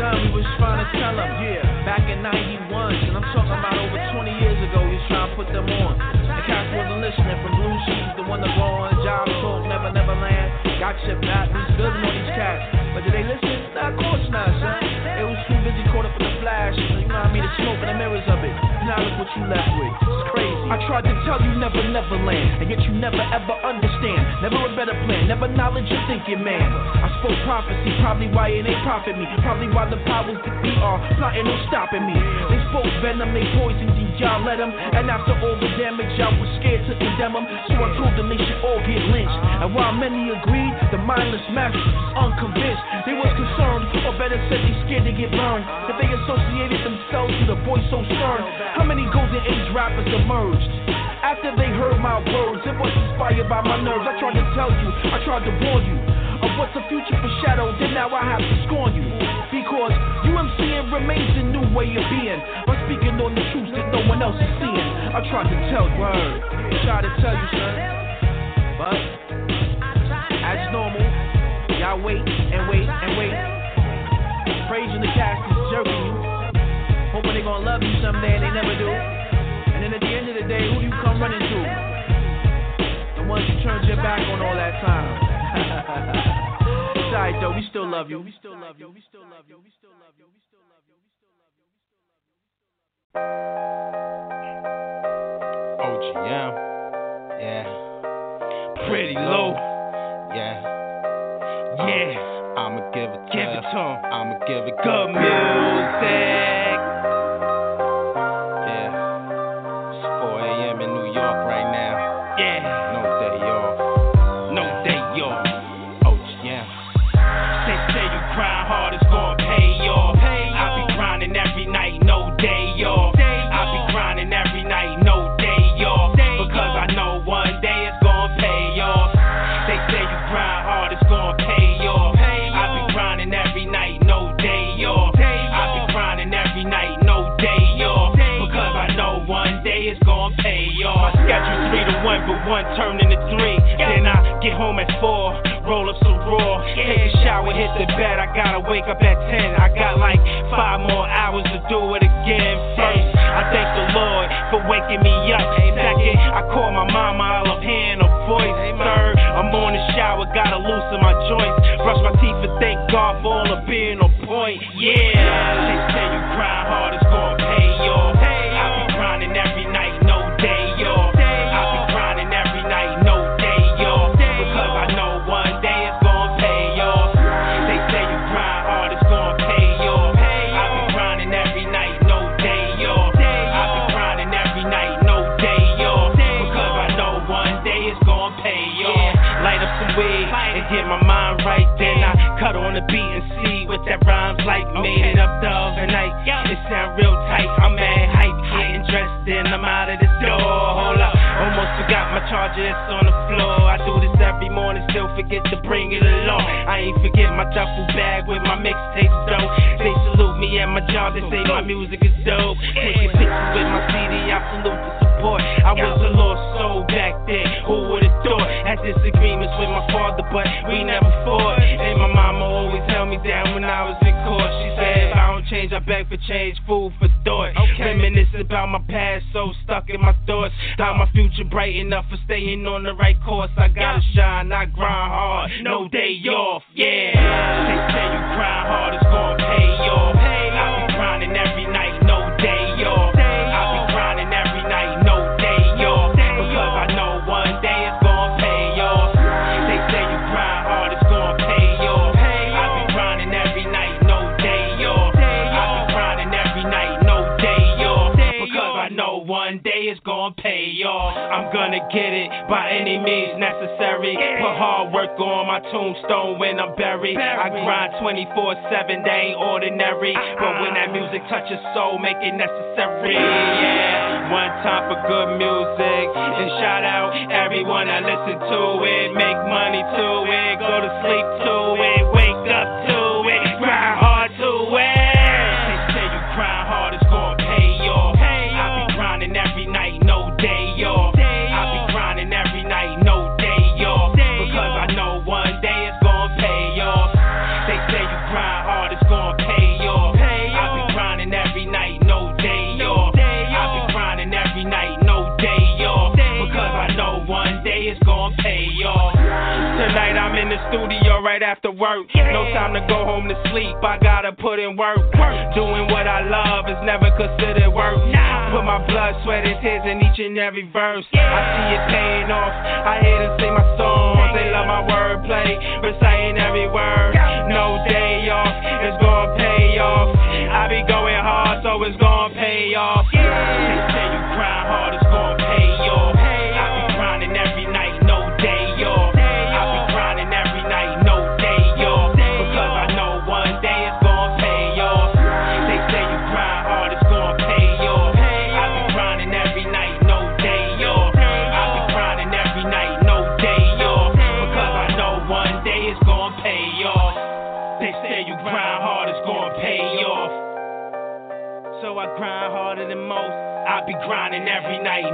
Son, we was trying to tell him, yeah, back in 91, and I'm talking about over 20 years ago, we was trying to put them on. The cats wasn't listening from Blue Shoes, the one that on Gotcha, Bat, we was building on these cats. But did they listen? Nah, of course not, son. They was too busy caught up in the flash, you know what I mean, the smoke and the mirrors of it. What you left with. It's crazy. I tried to tell you never, never land, and yet you never ever understand. Never a better plan, never knowledge of thinking, man. I spoke prophecy, probably why it ain't profit me. Probably why the powers that be are plotting on stopping me. They spoke venom, they poisoned you, y'all let them. And after all the damage, y'all was scared to condemn them. So I told them they should all get lynched. And while many agreed, the mindless masses unconvinced. They was concerned, or better said, they scared to get burned. That they associated themselves with a voice so stern. How many golden age rappers emerged? After they heard my words, it was inspired by my nerves. I tried to tell you, I tried to warn you of what the future foreshadowed. Then now I have to scorn you because UMCing remains a new way of being. By speaking on the truth that no one else is seeing. I tried to tell you, I tried to tell you, son, but as normal, y'all wait and wait and wait. Praising the cast is jerking you, hoping they gonna love you someday and they never do. And then at the end of the day, who do you come running to? The ones you turned your back on all that time. it's alright though, we still love you. We still love you. We still love you. We still love you. We still love you. We still love you. We still love you. OGM. Yeah. Pretty low. Yeah. Yeah. I'ma give it to Give it to 'em. I'ma give it Good music. York right four, roll up some raw, take a shower, hit the bed. I gotta wake up at ten. I got like five more hours to do it again. First, I thank the Lord for waking me up. Second, I call my mama, I love hearing her voice. Third, I'm on the shower, gotta loosen my joints. Brush my teeth and thank God for all the being on point. Yeah, like. Made it up the other night. It sound real tight. I'm at hype, getting dressed, then I'm out of the door. Hold up, almost forgot my charger. It's on the floor. I do this every morning, still forget to bring it along. I ain't forget my duffel bag with my mixtapes though. They salute me at my job. They say my music is dope. Taking pictures with my CD. I salute the support. I was a lost soul back then. Who thought? Had disagreements with my father, but we never fought. And my mama always held me down when I was in court. She said, if I don't change, I beg for change. Food for thought. Okay. Reminisce about my past, so stuck in my thoughts. Thought my future bright enough for staying on the right course. I gotta shine, I grind hard. No day off, yeah. They say you grind hard, it's gonna I'm gonna get it by any means necessary. Put hard work on my tombstone when I'm buried. I grind 24 7, they ain't ordinary. But when that music touches soul, make it necessary. Yeah, one time for good music. And shout out everyone I listen to it. Make money to it, go to sleep to it, wake up to it, right after work. No time to go home to sleep, I gotta put in work. Doing what I love is never considered work. Put my blood, sweat, and tears in each and every verse. I see it paying off. I hear them sing my songs. They love my wordplay, reciting every word. No day off, it's gonna pay off. I be going hard, so it's gonna pay off.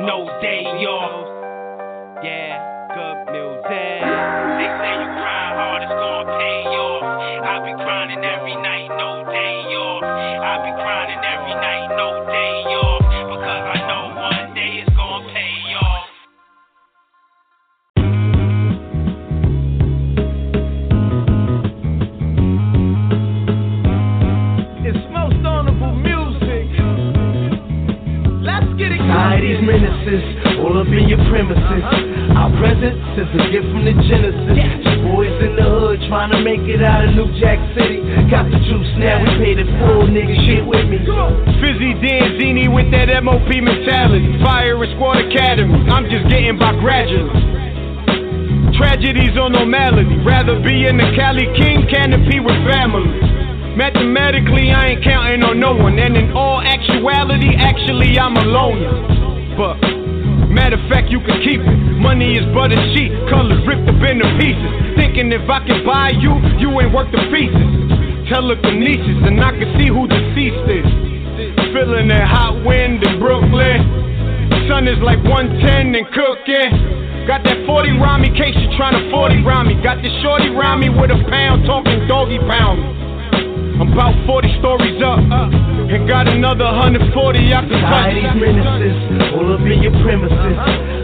No day off. Yeah, good music. They say you grind hard, it's gonna pay off. I be grinding every night, no day off. I be grinding every night, no day off. In your premises. Our presence is a gift from the Genesis. Boys in the hood trying to make it out of New Jack City. Got the juice now, we paid it full, nigga. Shit with me. Fizzy Danzini with that MOP mentality. Firing Squad Academy. I'm just getting by gradually. Tragedies on normality. Rather be in the Cali King canopy with family. Mathematically, I ain't counting on no one. And in all actuality, actually, I'm alone. But, matter of fact, you can keep it. Money is but a sheet, colors ripped up into pieces. Thinking if I can buy you, you ain't worth the pieces. Telekinesis, and I can see who deceased is. Feeling that hot wind in Brooklyn. Sun is like 110 and cooking. Got that 40 round me, case you tryna 40 round me. Got this shorty round me with a pound, talking doggy pound. I'm about 40 stories up, and got another 140 I can. Society's menaces, all up in your premises.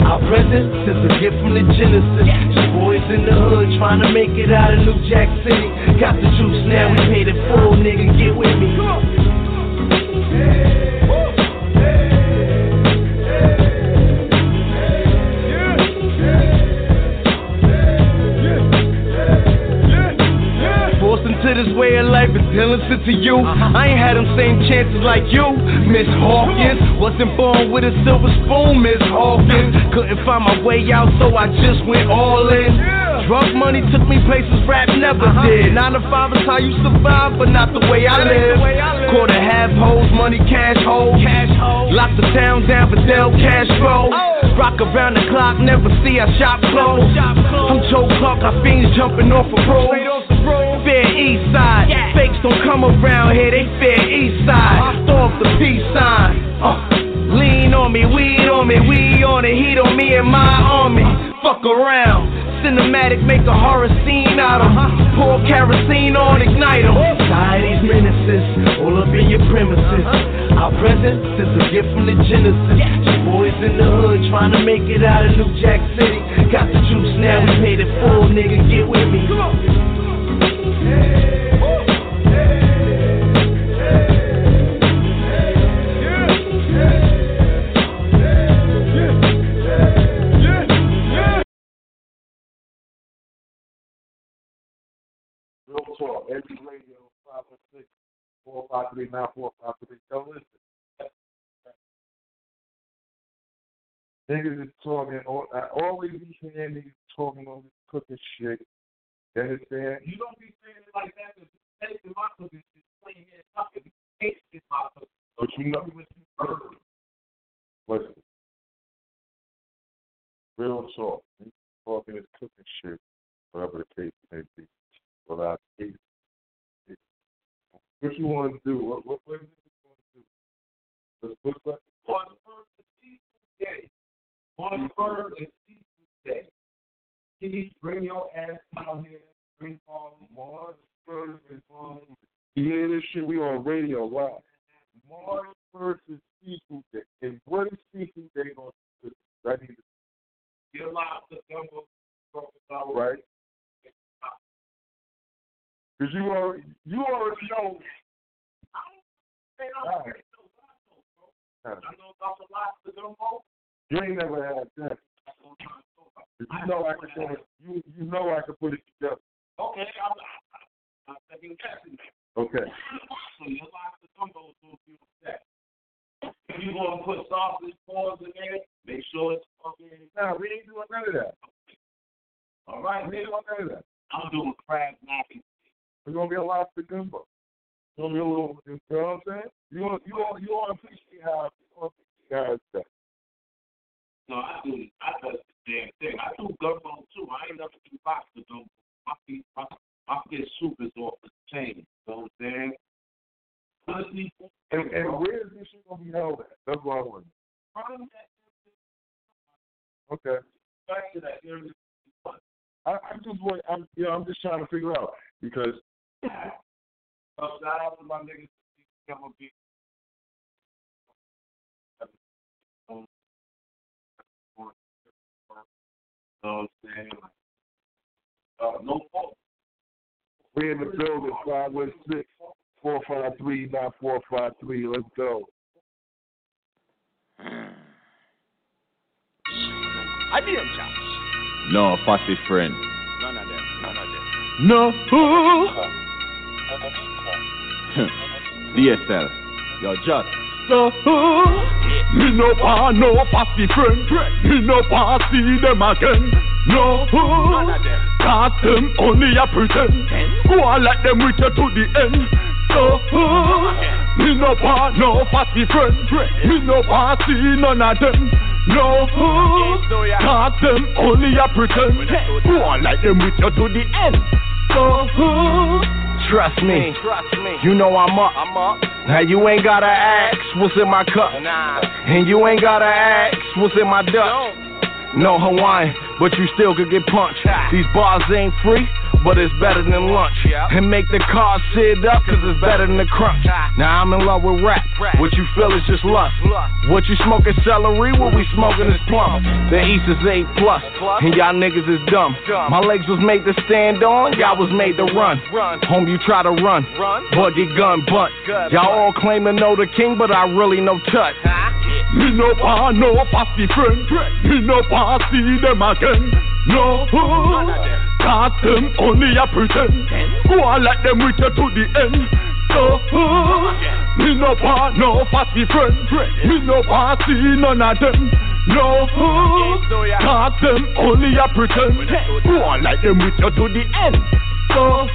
Our presence is a gift from the Genesis. Boys in the hood trying to make it out of New Jack City. Got the juice now, we paid it full, nigga. Get with me. This way of life is listen to you. I ain't had them same chances like you, Miss Hawkins. Wasn't born with a silver spoon, Miss Hawkins. Couldn't find my way out, so I just went all in. Drug money took me places rap never did. Nine to five is how you survive, but not the way I live. Quarter half hoes, money cash holes. Lock the town down for Del Castro. Rock around the clock, never see a shop close. I'm Joe Clark, I fiends jumping off a road. Fair East Side, fakes don't come around here, they fair East Side. Throw up the peace sign. Uh, lean on me, weed on me, we on it, heat on me and my army. Fuck around. Cinematic, make a horror scene out of Pour kerosene on, ignite 'em. Society's menaces, all up in your premises. Our presence is a gift from the Genesis. Boys in the hood trying to make it out of New Jack City. Got the juice now, we paid it full, nigga. Get with me. 453 9453. Yo, listen. Niggas is talking, all- I always be hearing niggas talking on this cooking shit. You understand? You don't be saying it like that because you taste my cooking shit, clean it, fucking taste my cooking. But you know what you heard. Listen. Real talk. Niggas talking this cooking shit, whatever the case may be. Hate it. What you want to do? What, what, what is you want to do? Let's put that. On the first of seafood day. On the first of seafood day. Please bring your ass down here. Bring all Mars first is on. Hear this shit? We on radio live. Mars first is seafood day. And what is seafood day on? I need to Get a lot of the gumbo, right. Because you already, you already know. Wow. Huh. You ain't never had that. You know I can put it. You you know I can put it together. Okay, I'm, I'm taking a Okay. If you gonna put sausage balls in there, make sure it's okay. Nah, we ain't doing none of that. All right, we ain't doing none of that. I'm doing crab mac and it's gonna be a lobster gumbo. It's gonna be a little. You know what I'm saying? You want you want you to appreciate how you want to appreciate how it's. No, I do. I do the damn thing. I do gumbo too. I ain't never do lobster gumbo. My feet, my, my fish soup is off the chain. You know what I'm saying? Pussy. And, and where is this shit gonna be held at? That's what I want. Okay. Back to that area. I, I just want. I'm you know I'm just trying to figure out because So shout out to my niggas. Come on, be. I'm? Uh, no we're in the building. Let's go. I didn't jump. No, fussy friend. None of them. None of them. No. DSL. Yo, just. No, me no want no fussy friend. Me no want see them again. No, cause them only a pretend. Go on let them with you to the end. So, me no want no fussy friend. Me no want see none of them. No, cause them only a pretend. Go on let them with you to the end. So, Trust me, Trust me. you know I'm up. I'm up. Now you ain't gotta ask what's in my cup, Nah. and you ain't gotta ask what's in my duck. No Hawaiian, but you still could get punched. These bars ain't free, but it's better than lunch. And make the car sit up, cause it's better than the crunch. Now I'm in love with rap. What you feel is just lust. What you smoking celery, what we smoking is plum. The East is A plus, and y'all niggas is dumb. My legs was made to stand on, y'all was made to run. Home you try to run, but get gun butt. Y'all all claim to know the king, but I really know touch. Me no want no fussy friend. Me no want see them again. No, cause them only a pretend. Go on let them with you to the end. So, me no want no fussy friend. Me no want see none of them. No, cause them only a pretend. Go on let them with you to the end. So,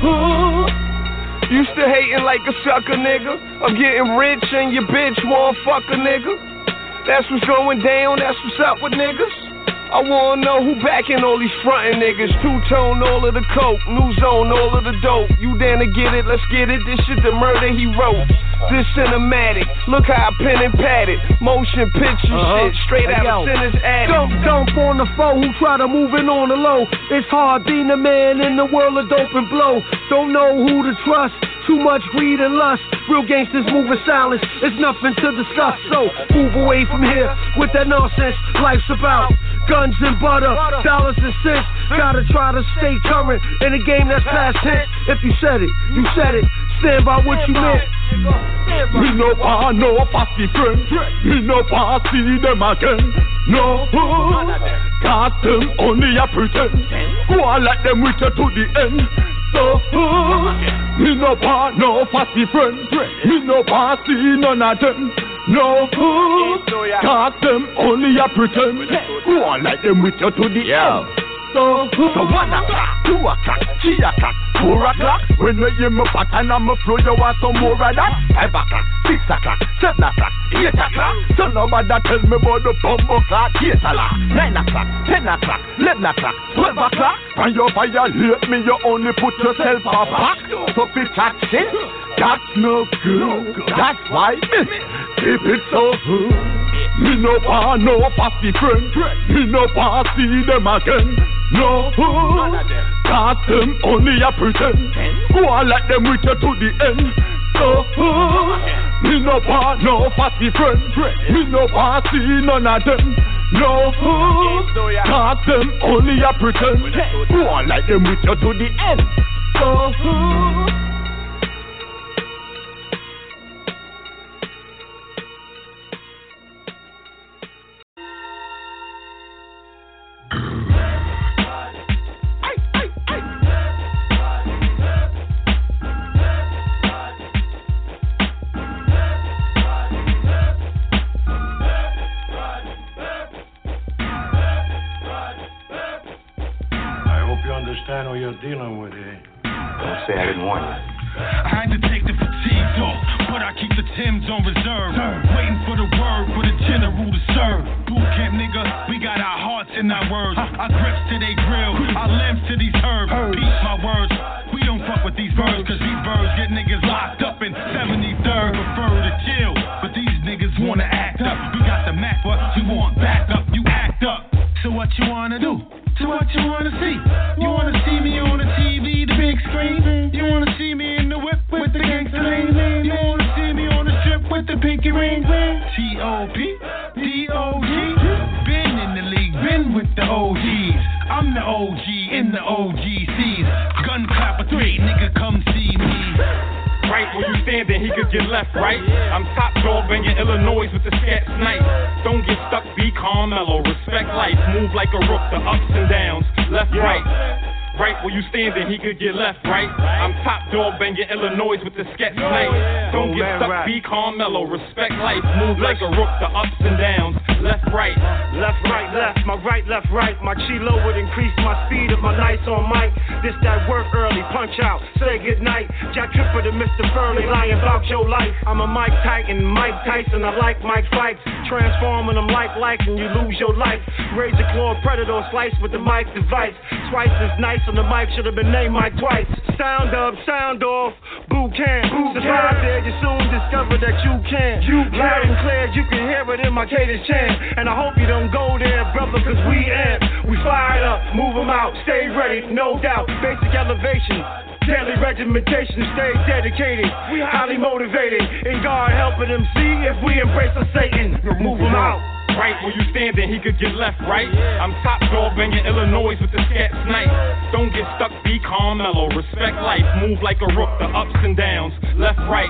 You still hating like a sucker, nigga. I'm getting rich and your bitch won't fuck a nigga. That's what's going down, that's what's up with niggas. I wanna know who backing all these frontin' niggas. Two tone, all of the coke. New zone, all of the dope. You down to get it? Let's get it. This shit the murder he wrote. This cinematic. Look how I pen and pad it. Motion picture uh-huh. shit. Straight Hey, out yo. of Sinner's attic. Dump, dump on the foe who try to move in on the low. It's hard being a man in the world of dope and blow. Don't know who to trust. Too much greed and lust. Real gangsters moving silence. It's nothing to discuss. So move away from here with that nonsense. Life's about guns and butter, dollars and cents. Gotta try to stay current in a game that's past tense. If you said it, you said it. Stand by what you meant. Me no want no fussy friend. Me no want see them again. No, cause them only a pretend. Go on let them with you to the end. So, me no want no fussy friend. Me no want see none of them. No, cause them only a pretend. Go on let them with you to the end. So, so one o'clock, two o'clock, three o'clock, four o'clock. When you hear me pattern and me flow, you want some more of that? Five o'clock, six o'clock, seven o'clock, eight o'clock. So nobody tell me about the bumbo clock. Eight o'clock, nine o'clock, ten o'clock, eleven o'clock, twelve o'clock. When you violate me, you only put yourself a back. So fi chat shit, that's no good. That's why keep it so good. Me no want no fussy friend. Me no want see them again. No, cause them only a pretend. Go on let them with you to the end. So, me no want no fussy friend. Me no want see none of them. No, cause them only a pretend. Go on let them with you to the end. So, understand who you're dealing with here. Don't say I didn't warn you. I had to take the fatigues off, but I keep the Timbs on reserve. Waiting for the word for the general to serve. Boot camp nigga, we got our hearts in our words. Our grips to they grill, our limbs to these herbs. Peace my words. We don't fuck with these birds, cause these birds get niggas locked up in 73rd. Prefer to chill, but these niggas wanna act up. We got the Mac, but you want back up. You act up. So what you wanna do? So what you wanna see? You wanna see with the pinky ring? T.O.P. D.O.G. Been in the league, been with the OGs. I'm the OG in the OGCs. Gun clapper three, nigga, come see me. Right where you standing, he could get left, right? I'm top dog banging Illinois with the scat snipe. Don't get stuck, be calm, mellow, respect life, move like a rook, the ups and downs, left, right. Right where you standing, he could get left, right? I'm top dog banging Illinois with the scat snipe. Oh, Don't get stuck, be calm, mellow, respect life, move like a rook, the ups and downs, left, right. Left, right, left, my right, left, right. My chi would increase my speed of my nights on mic. This that work early, punch out, say goodnight. Jack Tripper to Mr. Furley, lying about your life. I'm a Mike Titan, Mike Tyson, I like Mike fights. Transforming them like lights and you lose your life. Razor claw predator slice with the mic device. Twice as nice on the mic, should have been named Mike twice. Sound up, sound off, boot camp. Survive there, you soon discover that you can. You Loud and clear, you can hear it in my cadence chant. And I hope you don't go there, brother, cause we amp. We fired up, move them out, stay ready, no doubt. Basic elevation. Daily regimentation, stay dedicated. We highly motivated. And God helping them see if we embrace the Satan. Move them out. Right where you standing, he could get left, right? I'm top dog banging Illinois with the scat snipe. Don't get stuck, be calm, mellow, respect life, move like a rook, the ups and downs, left, right.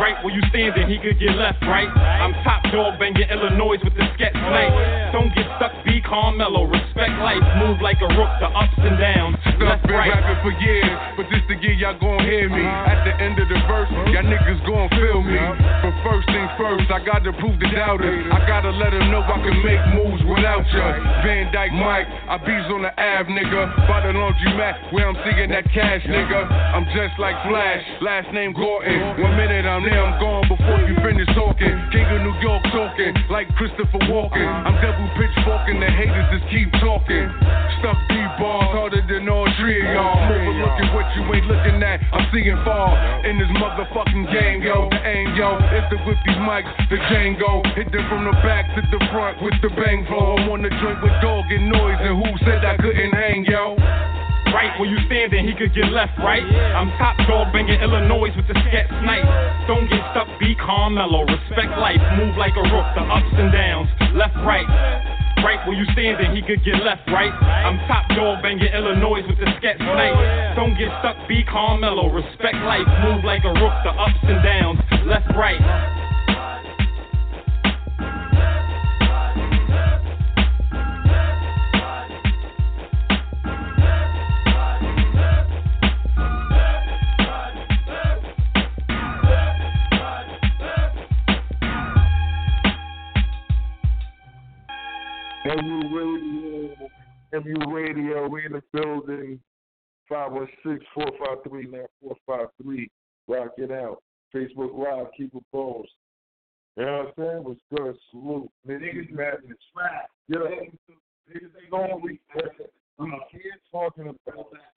Right where you standing, he could get left, right? I'm top dog banging Illinois with the scat snipe. Don't get stuck, be calm, mellow, respect life, move like a rook, the ups and downs, left, I've been right. rapping for years, but this the year y'all gon' hear me. At the end of the verse, y'all niggas gon' feel me. But first things first, I gotta prove the doubters. I gotta let them know I can make moves without ya. Van Dyke Mike, I bees on the Ave, nigga. By the laundry mat, where I'm seeing that cash, nigga. I'm just like Flash, last name Gordon. One minute I'm there, I'm gone before you finish talking. King of New York talking, like Christopher Walken. I'm double pitchforking, the haters just keep talking. Stuff D bars harder than all three of y'all. Overlooking what you ain't looking at. I'm seeing fall in this motherfucking game, yo. The aim, yo, is to whip these mics, the Django. Hit them from the back to the front with the bang flow. I'm on the joint with dog and noise, and who said I couldn't hang, yo? Right where you standing, he could get left, right? I'm top dog banging Illinois with the scat snipe. Don't get stuck, be calm, mellow, respect life, move like a rook, the ups and downs, left, right. Right where you standing, he could get left, right? I'm top dog banging Illinois with the scat snipe. Don't get stuck, be calm, mellow, respect life, move like a rook, the ups and downs, left, right. MU Radio, MU Radio, we in the building. 516-453-9453. Rock it out. Facebook Live, keep it bones. You know what I'm saying? Was good. Salute. Niggas mad in the trap. Yeah. Niggas ain't going we we here talking about that.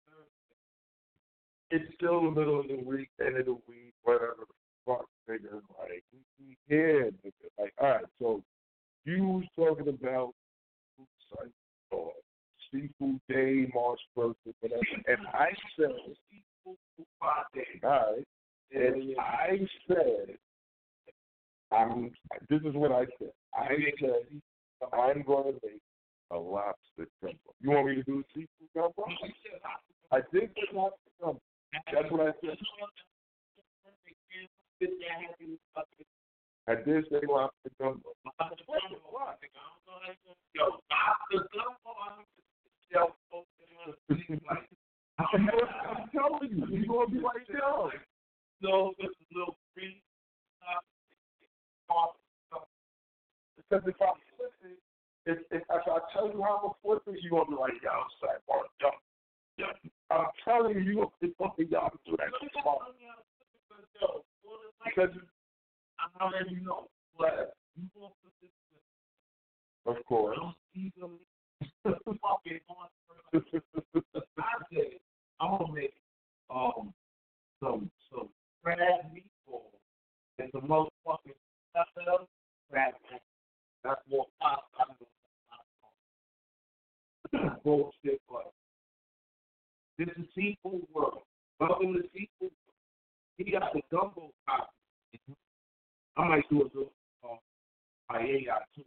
It's still the middle of the week, end of the week, whatever fuck, nigga. Like, we, we here, nigga. Like, all right, so you was talking about like, uh, seafood day, March first, or whatever, and I said, all right, and I said, I'm. This is what I said. I said I'm going to make a lobster gumbo. You want me to do a seafood gumbo? I did say lobster gumbo. That's what I said. I did say lobster gumbo. I'm telling you, you're gonna be like, yo. No, this is a little free. Uh, because if I flip it, if, if, if I tell you how I'm gonna flip it, you're gonna be like, yo, like, oh, yo. I'm telling you, you it's one of y'all to do that. Because I already know. But you want to put this of course. easily fucking on. I said, I'm gonna make um some some crab meatballs and some motherfucking stuff else. Crab. That's more pop. Bullshit, but this is seafood world. Welcome to seafood. He got the gumbo top. I might do a little uh, paella too.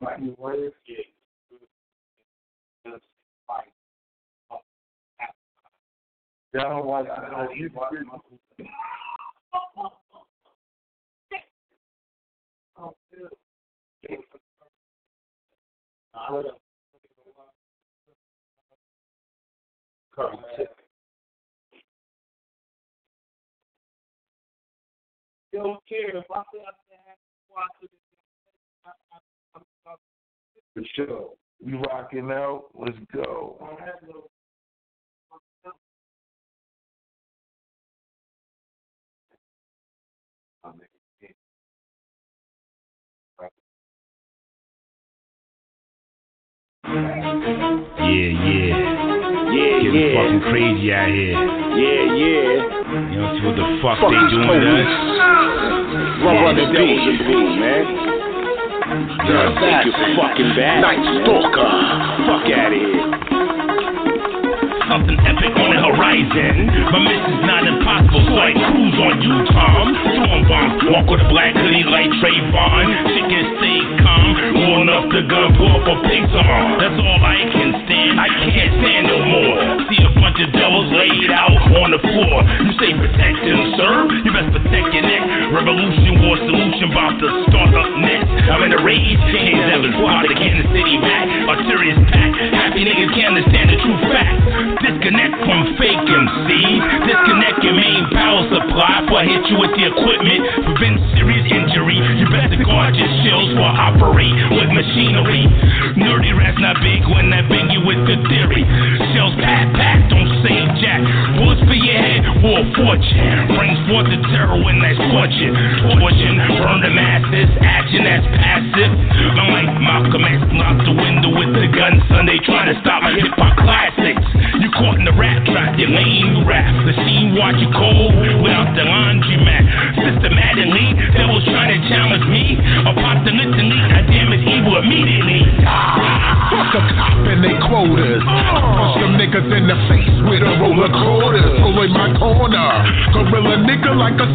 Like you wear yeah. Just like Yeah, I don't like I don't. Oh, dude. Uh, curry. Don't care if I say I have to watch it. I- I- I'm- I'm- For sure. You rocking out? Let's go. Yeah, yeah. Yeah, Getting yeah. fucking crazy out here. Yeah, yeah. You don't see what the fuck, Fuck they doing to us? Rub on the beat, man. Yeah. Think you fucking bad. Night Stalker. Fuck out of here. Something epic on the horizon. My mission's not impossible, so I cruise on you, Tom. Throwing bombs, walk with a black hoodie like Trayvon. Can stay calm, rolling up the gun, pull up a arm. That's all I can stand. I can't stand no more. See a bunch of devils laid out on the floor. You say protect and serve, you best protect your neck. Revolution, war solution, about to start up next. I'm in a rage, James Evans, squad to Kansas City back. A hit you with the equipment. Prevent serious injury. You better guard your shells I operate with machinery. Nerdy rats not big when I bang you with the theory. Shells pat pat, don't say jack. Bullets for your head, war fortune. Brings forth the terror when scorch it. Torching, burn the masses, action that's passive. I'm like Malcolm X, knock the window with the gun, son. They trying to stop my hip hop classics. You caught in the rap trap, you lame, rap. The scene watch you cold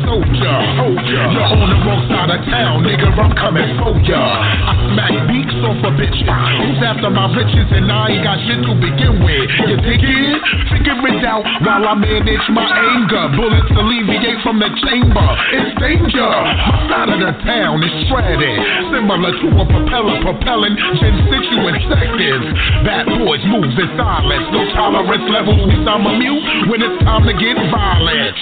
nigga like a soldier. You're on the wrong side of town, nigga. I'm coming for ya. I smack beaks off a bitch. Who's after my riches and I ain't got shit to begin with? You dig it? Figure it out while I manage my anger. Bullets alleviate from the chamber. It's danger. My side of the town is shredded. Similar to a propeller propelling constituent sectors. Bad boys move in silence. No tolerance levels. We sound immune when it's time to get violent.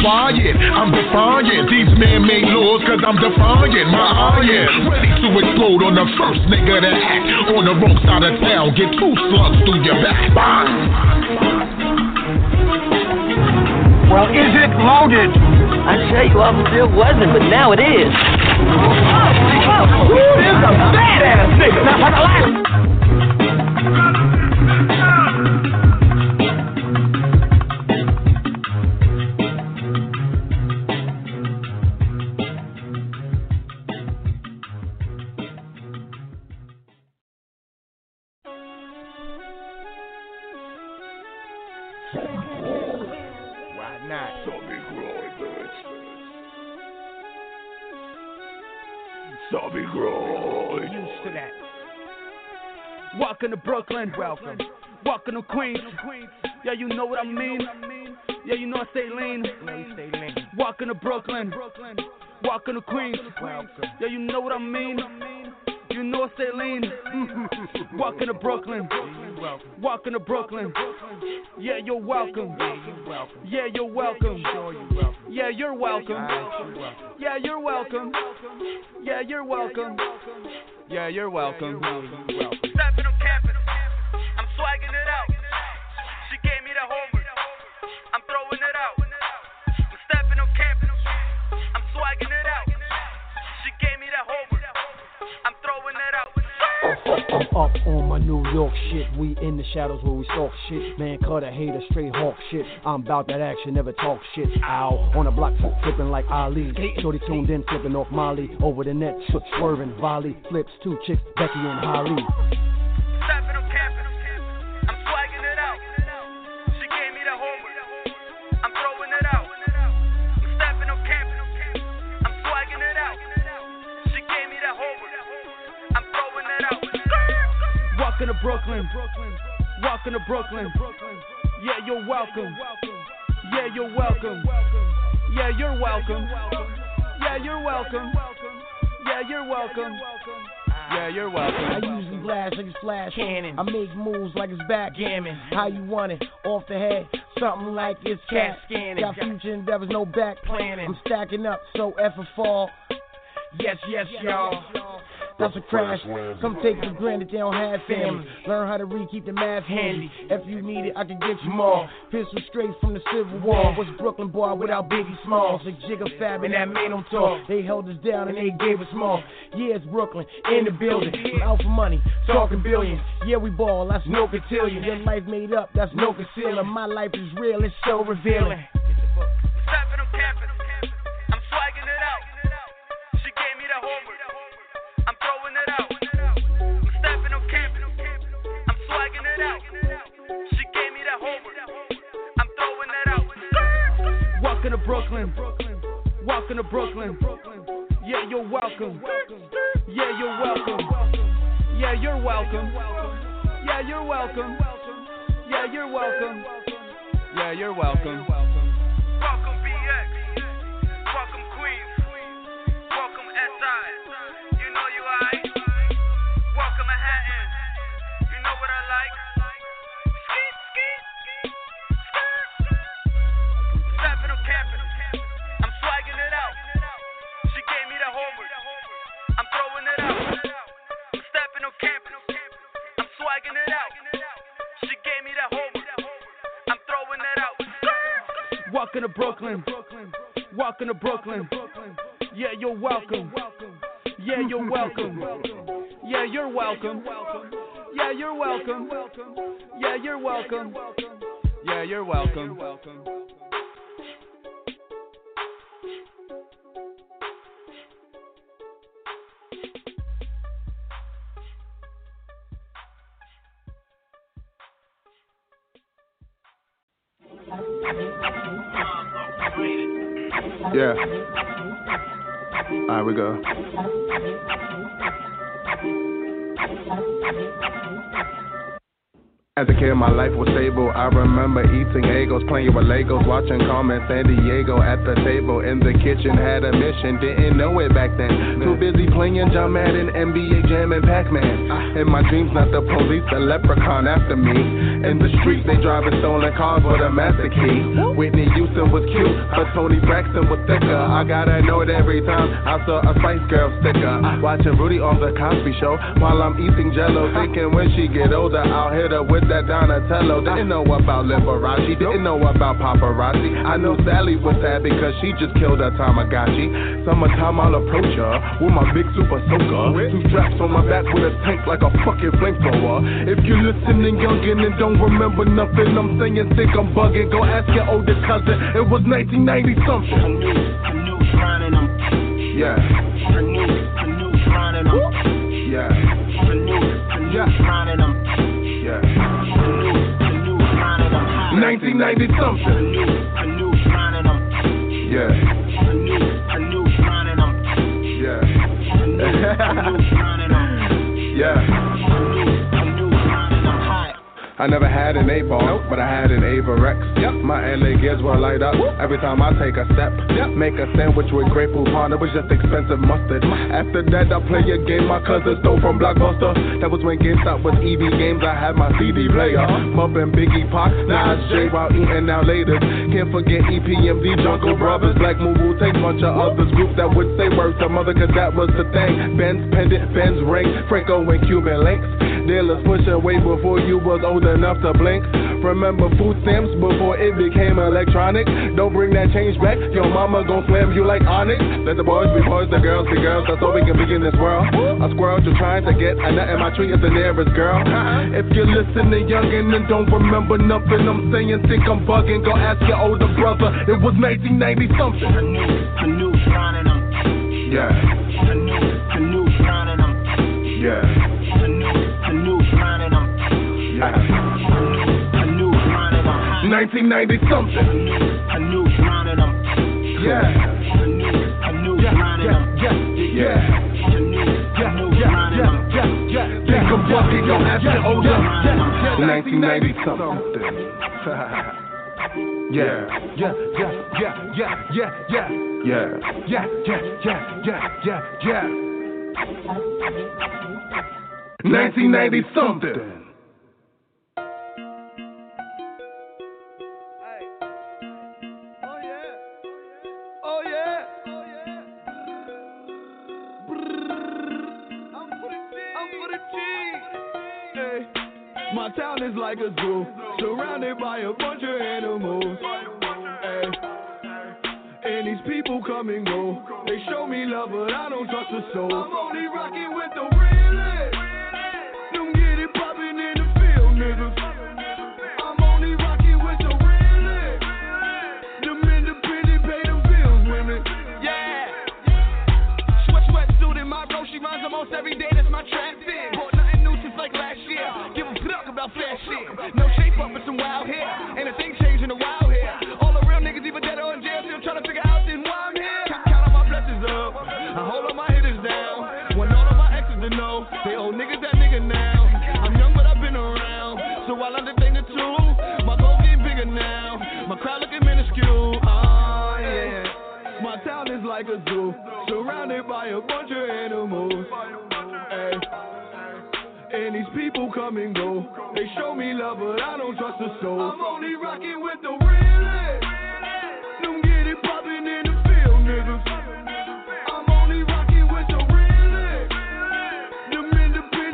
Quiet, I'm defiant these man-made laws cause I'm defying my iron Ready to explode on the first nigga to act On the wrong side of town, get two slugs through your back Bang! Well, is it loaded? I tell you, I still wasn't, but now it is. Oh, oh, oh. Who is a badass nigga? Brooklyn. Welcome. Welcome to Queens. Yeah, you know what I mean. Yeah, you know I stay lean. Welcome to Brooklyn. Welcome to Queens. Yeah, you know what I mean. You know I stay lean. Welcome to Brooklyn. Welcome to Brooklyn. Yeah, you're welcome. Yeah, you're welcome. Yeah, you're welcome. Yeah, you're welcome. Yeah, you're welcome. Yeah, you're welcome. Stepping on campus. I'm swagging it out. She gave me the homework. I'm throwing it out. I'm up on my New York shit. We in the shadows where we stalk shit. Man, cut a hater, straight hawk shit. I'm about that action, never talk shit. Ow, on the block, flipping like Ali. Shorty tuned in, flipping off Molly. Over the net, swerving, volley. Flips, two chicks, Becky and Holly. I'm swagging Walking to Brooklyn. Walking to Brooklyn. Yeah, you're welcome. Yeah, you're welcome. Yeah, you're welcome. Yeah, you're welcome. Yeah, you're welcome. Yeah, you're welcome. I usually blast like it's flash cannon. I make moves like it's backgammon. How you want it? Off the head, something like it's cat scanning. Got future endeavors, no back planning. I'm stacking up, so F a fall. Yes, yes, y'all. That's a crash. Some take for granted they don't have family. Learn how to read, keep the math handy. If you need it, I can get you more. Pistol straight from the Civil War. Was Brooklyn boy without Biggie Smalls? Like Jigga Fab and that made them talk. They held us down and they gave us more. Yeah, it's Brooklyn in the building. I'm out for money, talking billions. Yeah, we ball, that's no cotillion. Your life made up, that's no concealing. My life is real, it's so revealing. Walking to Brooklyn. Walking to Brooklyn. Yeah, you're welcome. Yeah, you're welcome. Yeah, you're welcome. Yeah, you're welcome. Yeah, you're welcome. Yeah, you're welcome. Welcome Welcome Walking to Brooklyn. Walking to Brooklyn. Yeah, you're welcome. Yeah, you're welcome. Yeah, you're welcome. Yeah, you're welcome. Yeah, you're welcome. Yeah, you're welcome. Yeah. We go. As a kid, my life was stable. I remember eating Eggos, playing with Legos, watching Carmen Sandiego at the table in the kitchen. Had a mission, didn't know it back then. Too busy playing John Madden, NBA Jam, and Pac Man. In my dreams, not the police, the leprechaun after me. In the street, they driving stolen cars with a master key. Whitney Houston was cute, but Toni Braxton was thicker. I gotta know it every time I saw a Spice Girl sticker. Watching Rudy on the Cosby Show while I'm eating Jello, thinking when she get older, I'll hit her with that Donatello. Didn't know about Liberace, didn't know about paparazzi. I know Sally was sad because she just killed a Tamagotchi. Summertime, I'll approach her with my big super soaker. Two straps on my back with a tank like a fucking flamethrower. If you're listening, youngin', and don't remember nothing, I'm saying sick, I'm bugging. Go ask your older cousin. It was 1990 something. I Canoes running them. Yeah. Canoes, canoes running them. Yeah. Canoes, canoes running them. Yeah. 1990 something. Canoes, canoes running them. Yeah. Canoes, canoes running them. Yeah. Canoes, canoes running them. Yeah. Canoes, canoes running them high. I never had an eight ball, but I had an Avirex. Yep. My LA gears will light up every time I take a step. Yep. Make a sandwich with Grey Poupon, it was just expensive mustard. After that, I play a game my cousin stole from Blockbuster. That was when GameStop was EB Games, I had my CD player. Uh-huh. Bumpin' Biggie Pac, Nas J while eating now later. Can't forget EPMD, Jungle Brothers, Black Moon, Wu Take bunch of others, groups that would say word to mother, cause that was the thing. Benz pendant, Benz ring, Franco and Cuban links. Dealers pushing way before you was old enough to blink. Remember food stamps before it became electronic. Don't bring that change back, your mama gon' slam you like Onyx. Let the boys be boys, the girls be girls, that's all we can be in this world. A squirrel just trying to get a nut in my tree is the nearest girl. If you're listening youngin' and don't remember nothing I'm saying, think I'm bugging, go ask your older brother. It was 1990 something. Canoes grinding them. Yeah. Canoes, canoes grinding them. Yeah. Canoes, canoes grinding them. Yeah. Canoes grinding them. 1990 something. Canoes grinding them. Yeah. Canoes, canoes grinding them. Yeah. Canoes, canoes grinding them. Think I'm bugging, go ask your older. 1990 something. Yeah. Yeah, yeah, yeah, yeah, yeah, yeah. Yeah. Yeah, yeah, yeah, yeah, yeah, yeah. 1990 something. Town is like a zoo, surrounded by a bunch of animals. Hey. And these people come and go. They show me love, but I don't trust a soul. I'm only rocking with the realest. Them get it poppin' in the field, niggas. I'm only And some wild hair. And a thing changing the wild hair. All the real niggas either dead or in jail. Still trying to figure out then why I'm here. Count, count all my blessings up. I hold all my hitters down. Want all of my exes to know. They old niggas that nigga now. I'm young but I've been around. So while I'm the thing or two, my goal getting bigger now. My crowd looking minuscule. Oh yeah. My town is like a zoo, surrounded by a bunch of animals. These people come and go. They show me love, but I don't trust a soul. I'm only rocking with the realest. Them get it poppin' in the field, niggas. I'm only rocking with the realest. Them independent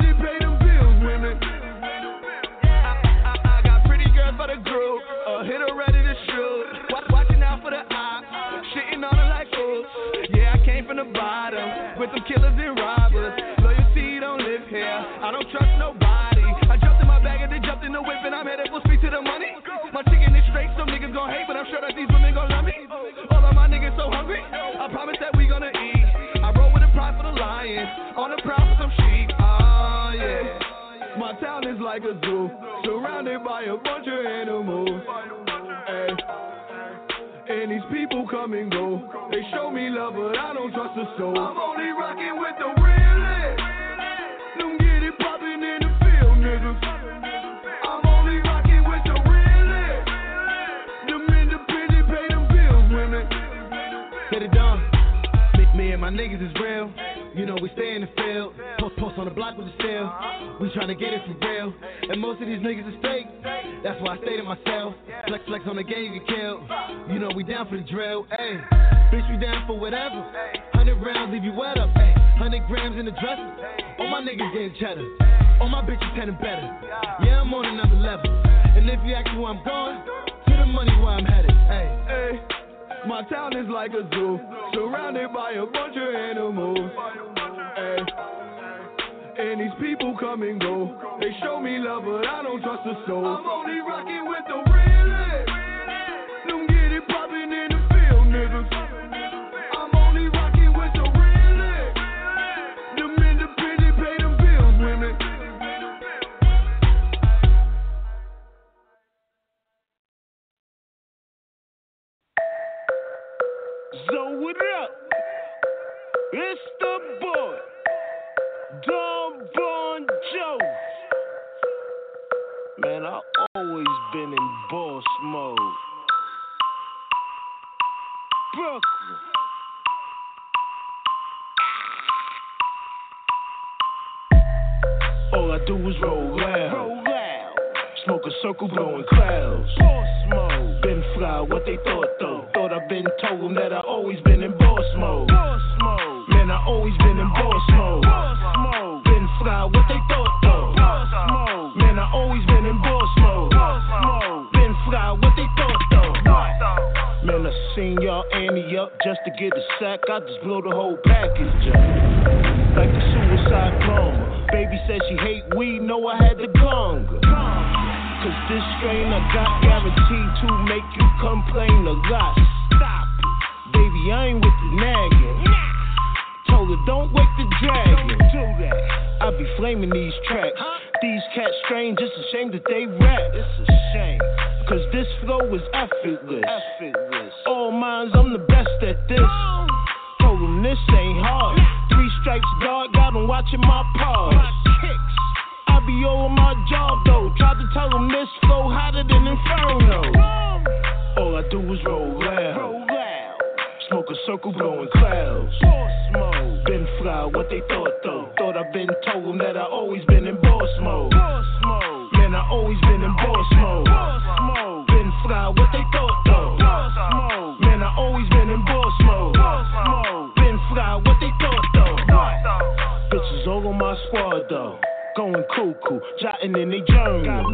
they journal.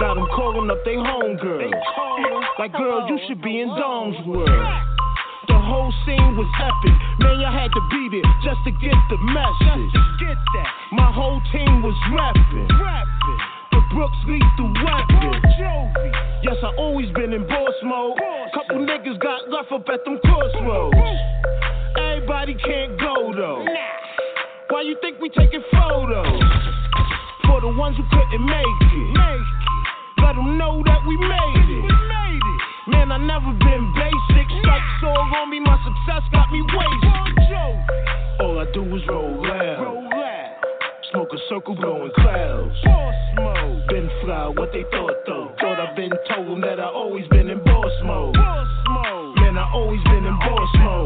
Got them calling up they homegirls. Like, girl, you should be in Dom's world. The whole scene was epic. Man, y'all had to be there just to get the message. get that. My whole team was rapping. The Brooks lethal weapon. Yes, I always been in boss mode. Couple niggas got left up at them crossroads. Everybody can't go though. Why you think we taking photos? For the ones who couldn't make it. Let them know that we made it. Man, I never been basic. Strike sore on me, my success got me wasted. All I do is roll loud. Smoke a circle, blowing clouds. Boss mode. Been fly, what they thought though. Thought i been told that I always been in boss mode. Man, I always been in boss mode.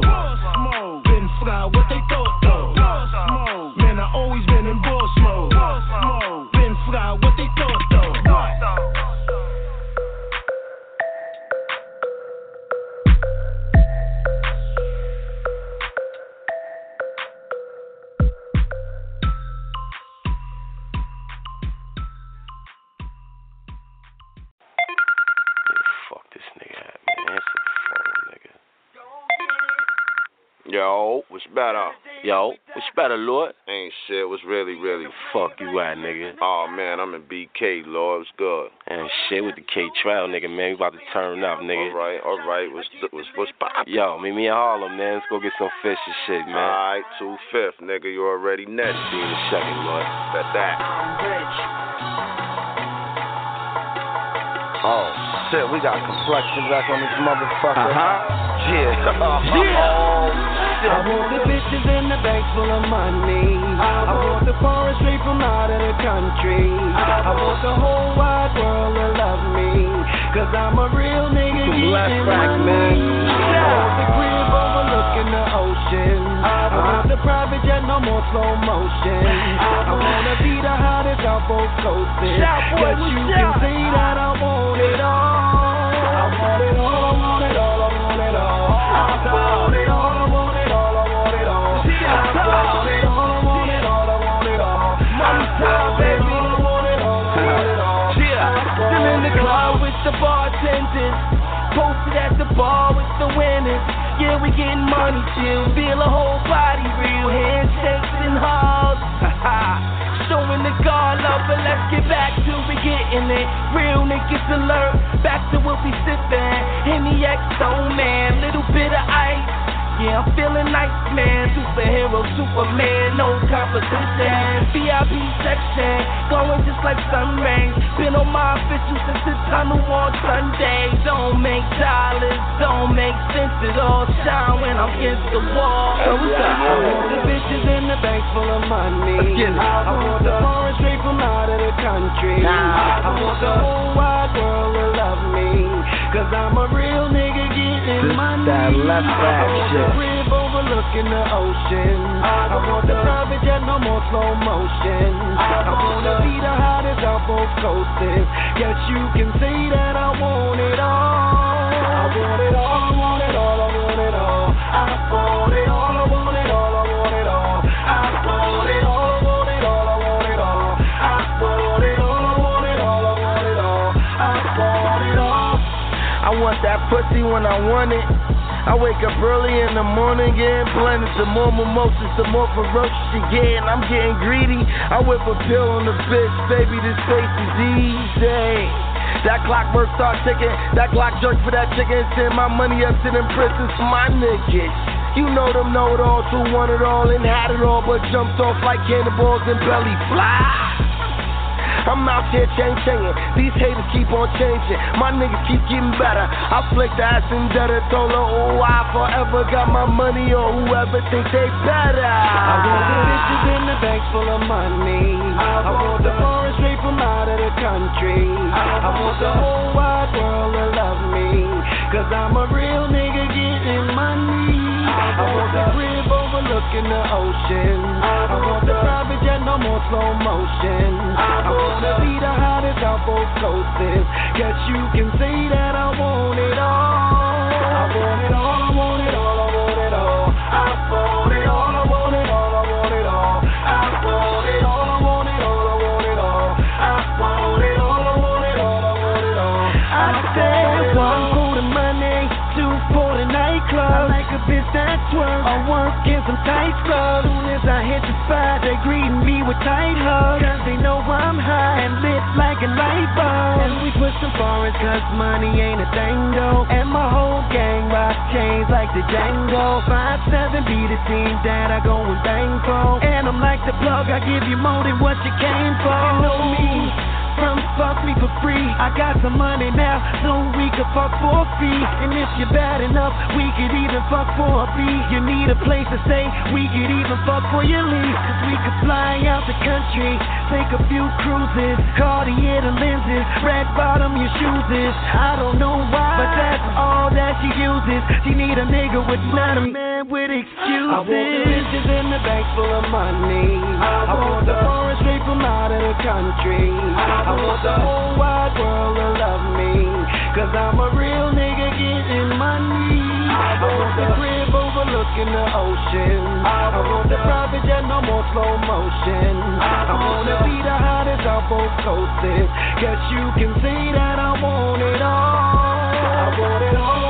Better, Lord? Ain't shit. What's really, really? Fuck you at, nigga. Oh man, I'm in BK, Lord. What's good? And shit with the K trial, nigga, man. We about to turn up, nigga. All right, all right. What's what's what's poppin'? Yo, meet me in Harlem, man. Let's go get some fish and shit, man. All right, two fifth, nigga. You already net. See you in a second, Lord. Bet that. Oh shit, we got complexion back on this motherfucker. Uh-huh. Yeah. oh I want the bitches in the banks full of money. I want the foreign straight from out of the country. I want the whole wide world to love me. Cause I'm a real nigga. Some left getting back, money. man. I want the crib overlooking the ocean. I want the private jet, no more slow motion. I wanna be the hottest out both coasts. But you can see that I want it all. I want it all, bartenders. Posted at the bar with the winners. Yeah, we getting money chill. Feel a whole body real. Handshakes and hugs. Showing the guard love, but let's get back to we getting it. Real niggas alert. Back to what we sippin'. Henny XO, man. Little bit of ice. Yeah, I'm feeling nice, man. Superhero, Superman, no competition. VIP section, going just like sun rays. Been on my official since the tunnel on Sunday. Don't make dollars, don't make sense at all. Shine when I'm against the wall. So what's up? The bitches in the bank full of money. Let's get it. I want the foreign straight from out of the country. Nah. I want the whole wide world to love me. Cause I'm a real nigga money. that left back I want shit. the crib overlooking the ocean. I want the private jet, no more slow motion. I wanna be the hottest on both coasts. Guess you can say that I want it all. I want it all, I want it all, I want it all. I want pussy when I want it. I wake up early in the morning, getting blended. Some more mimosas, some more ferocious she getting. I'm getting greedy. I whip a pill on the bitch, baby. This face is easy. That clockwork start ticking. That clock jerk for that chicken. Send my money up to them prisons for my niggas. You know them know it all, who want it all and had it all, but jumped off like cannonballs and belly fly. I'm out here chain changing. These haters keep on changing. My niggas keep getting better. I flick the ass and it told her, oh, I forever got my money on whoever think they better. I want the bitches in the banks full of money. I want the foreign straight from out of the country. I want the whole wide world to love me. Cause I'm a real nigga getting money. I want the crib overlooking the ocean. I want the no more slow motion. I wanna be the hottest on both coasts. Guess you can say that I want it all. I want it all, I want it all, I work in some tight clubs. Soon as I hit the spot, they greet me with tight hugs. Cause they know I'm high and lit like a light bulb. And we push some foreigns cause money ain't a thing though. And my whole gang rock chains like the Django. 5-7 be the team that I go and bang for. And I'm like the plug, I give you more than what you came for. You know me. Fuck me for free. I got some money now, so we could fuck for a fee. And if you're bad enough, we could even fuck for a fee. You need a place to stay, we could even fuck for your leave. Cause we could fly out the country, take a few cruises. Cartier the lenses, red bottom your shoes is. I don't know why, but that's all that she uses. She need a nigga with a man with excuses. I want the bitches in the bank full of money. I want the foreign straight from out of the country. I want the whole wide world to love me. Cause I'm a real nigga getting money. I want the crib overlooking the ocean. I want the private jet, no more slow motion. I wanna be the hottest on both coasts. Guess you can say that I want it all. I want it all,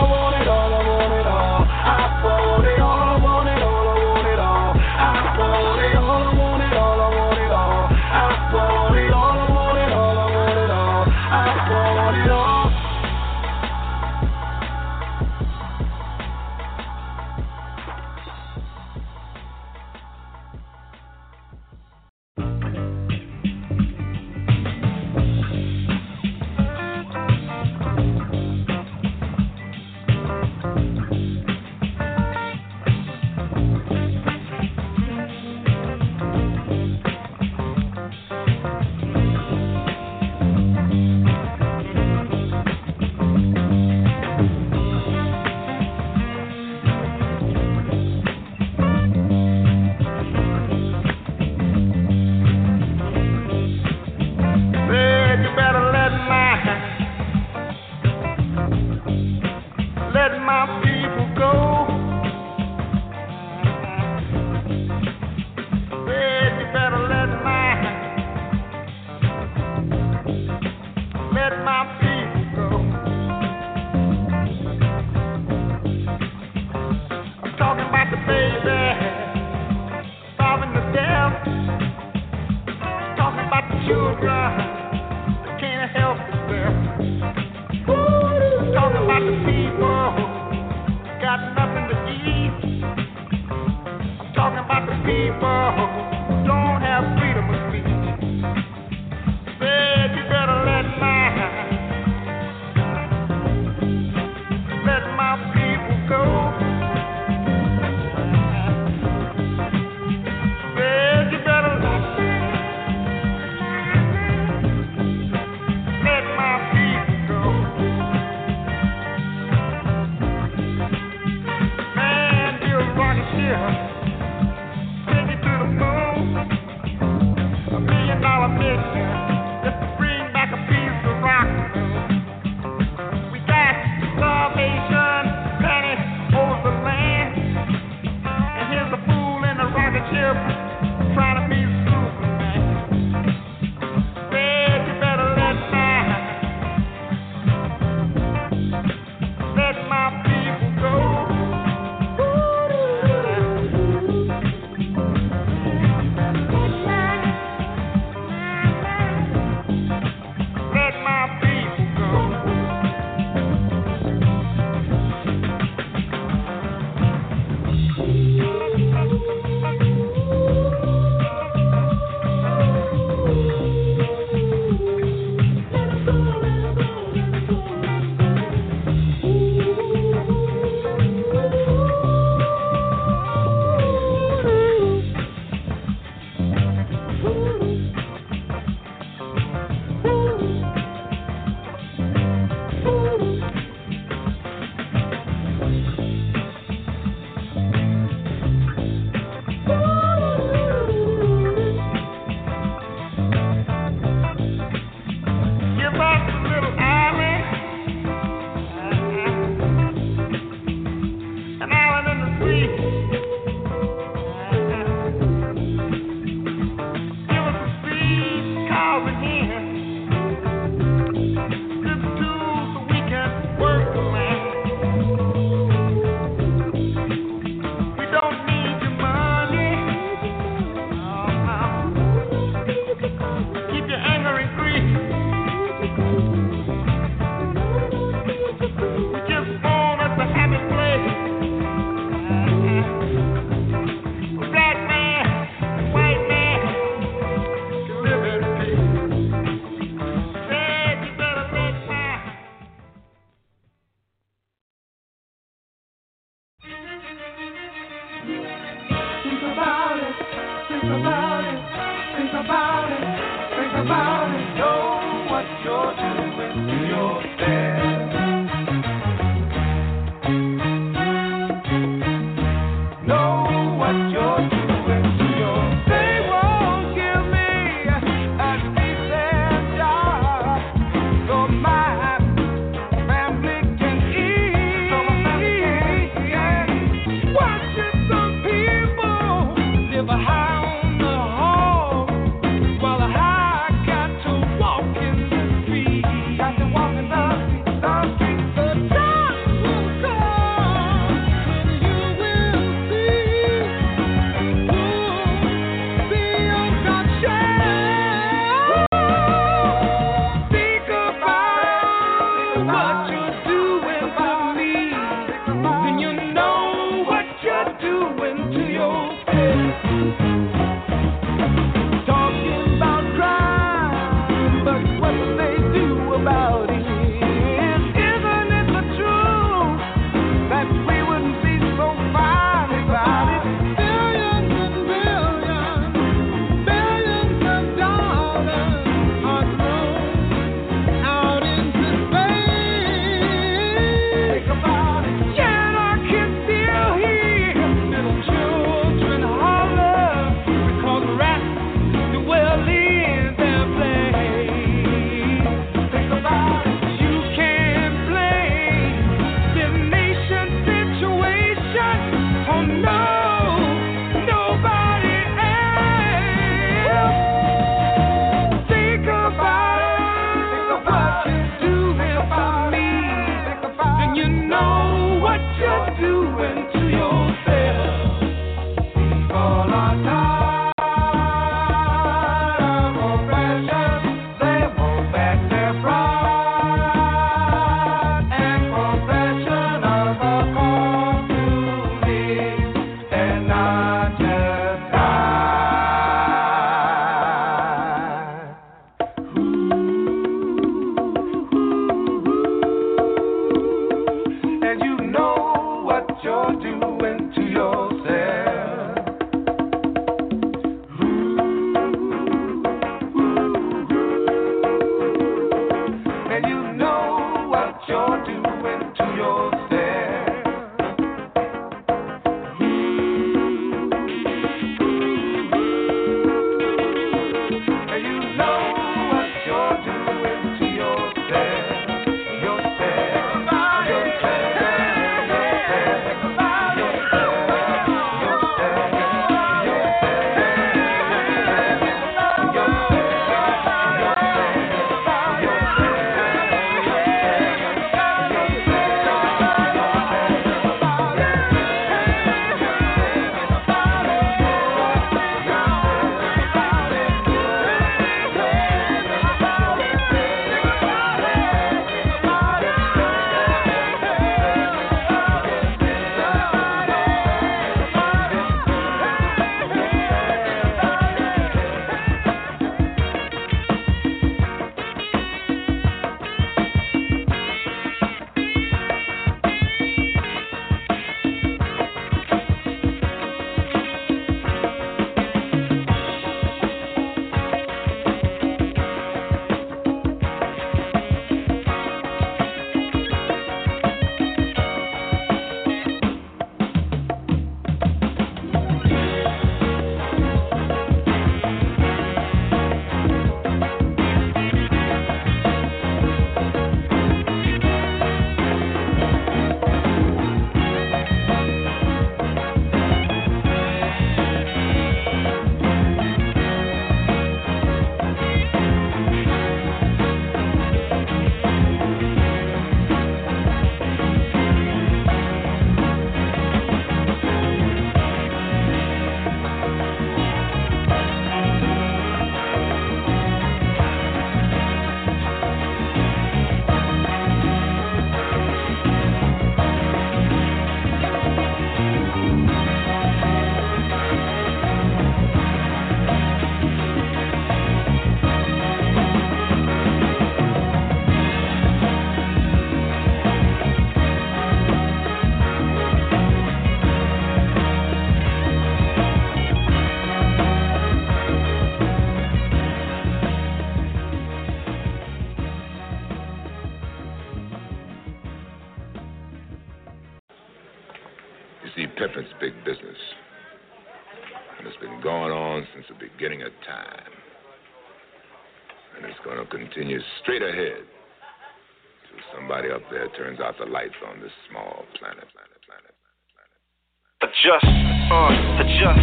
Adjust, uh, adjust,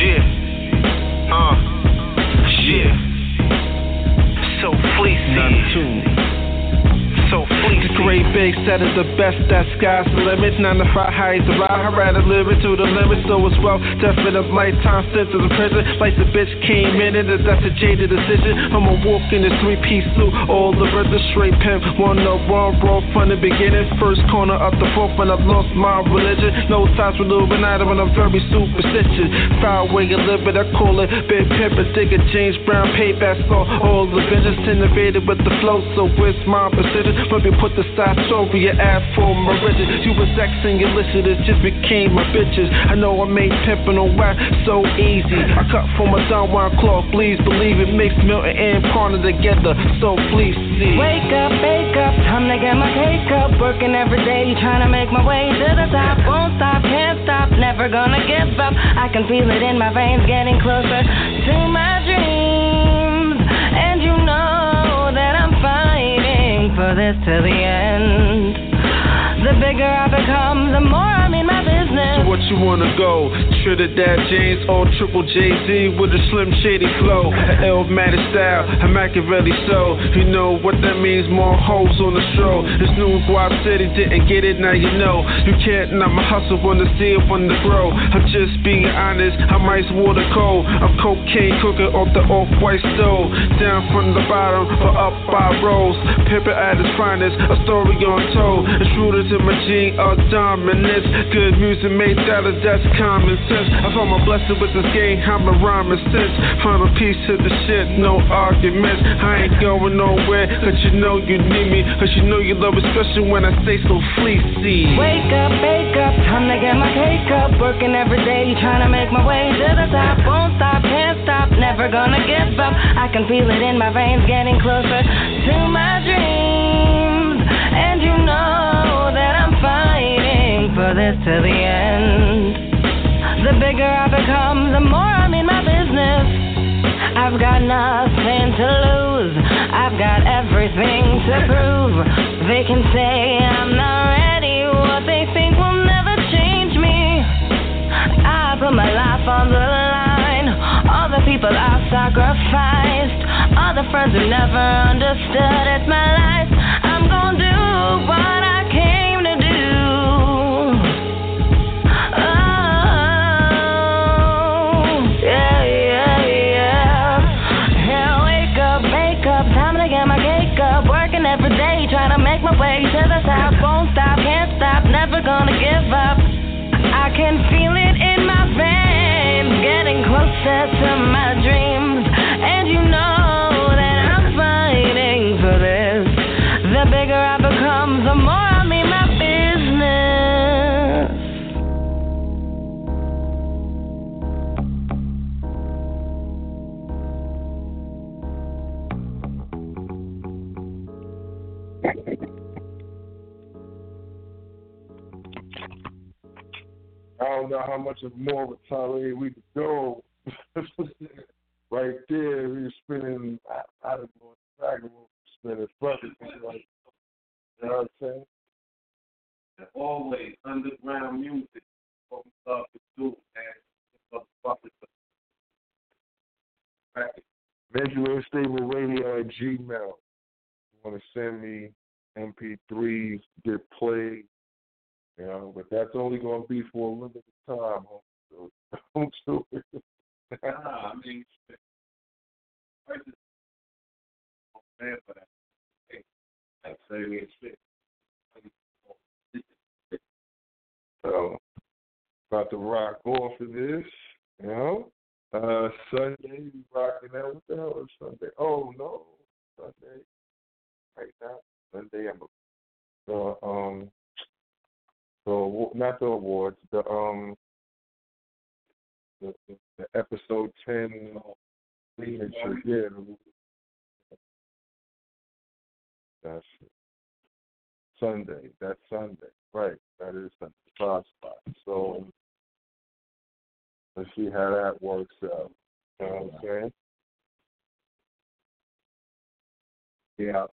yeah, big set is the best, that sky's the limit. Nine to five highs the ride, I'd rather live it to the limit. So as well, definite lifetime sentence in prison. Like the bitch came in it, that's a jaded decision. I'ma walk in this three piece suit, all the rhythm straight pimp. One no one roll from the beginning. First corner up the fourth when I've lost my religion. No ties with Illuminati when I'm very superstitious. Foul way of living, I call it big pimp, a digger, James Brown, payback saw all the vengeance innovated with the flow. So it's my precision. But we put the story, your for my riches. You was Xing your listeners, just became my bitches. I know I made pimpin' on wax so easy. I cut from a Don Juan cloth, please believe it. Mix Milton and Partner together, so please see. Wake up, wake up, time to get my cake up. Working every day, trying to make my way to the top. Won't stop, can't stop, never gonna give up. I can feel it in my veins, getting closer to my dreams. And you know for this till the end. The bigger I become, the more I'm in my business. What you wanna go? Trinidad James or Triple Jay-Z with a slim shady flow. Illmatic style, a Machiavelli so. You know what that means, more hoes on the show. This new Guap City didn't get it, now you know. You can't not my hustle, wanna see it the grow. I'm just being honest, I'm ice water cold. I'm cocaine cooking off the off-white stove. Down from the bottom, but up by rows. Pimpin' at its finest, a story untold. Rooted to my gene of dominance. Good music made dollars, that's common sense. I found my blessing with this game, I'm a rhyming sense. Find a piece of the shit, no arguments. I ain't going nowhere, cause you know you need me. Cause you know you love it, especially when I stay so fleecy. Wake up, wake up, time to get my cake up. Working every day, trying to make my way to the top. Won't stop, can't stop, never gonna give up. I can feel it in my veins, getting closer to my dreams. And you know that for this to the end. The bigger I become, the more I'm in my business. I've got nothing to lose. I've got everything to prove. They can say I'm not ready. What they think will never change me. I put my life on the line. All the people I've sacrificed. All the friends who never understood it's my life. I'm gonna do what I gonna give up. I can feel it in my veins, getting closer to my dreams. And you know I don't know how much of more of a tirade we could go. right there, we were spinning. I, I don't know exactly what we were spinning. Like, you know what I'm saying? And always underground music, what we love to do, man. Motherfuckers. Right. Mentally Unstable Radio at Gmail. You want to send me MP3s, get played, you know, but that's only going to be for a limited time. huh? So don't do it. Nah, I mean, prices man for that. Like thirty and shit. So, about to rock off of this, you know. Uh, Sunday, we rocking out. What the hell is Sunday? Oh, no. Sunday. Right now. Sunday, I'm the, um, the, awa- not the awards, the, um, the, the, the episode 10 uh, signature, yeah. That's it. Sunday. That's Sunday. Right. That is Sunday. Five spot. So let's see how that works out. Man. Yeah.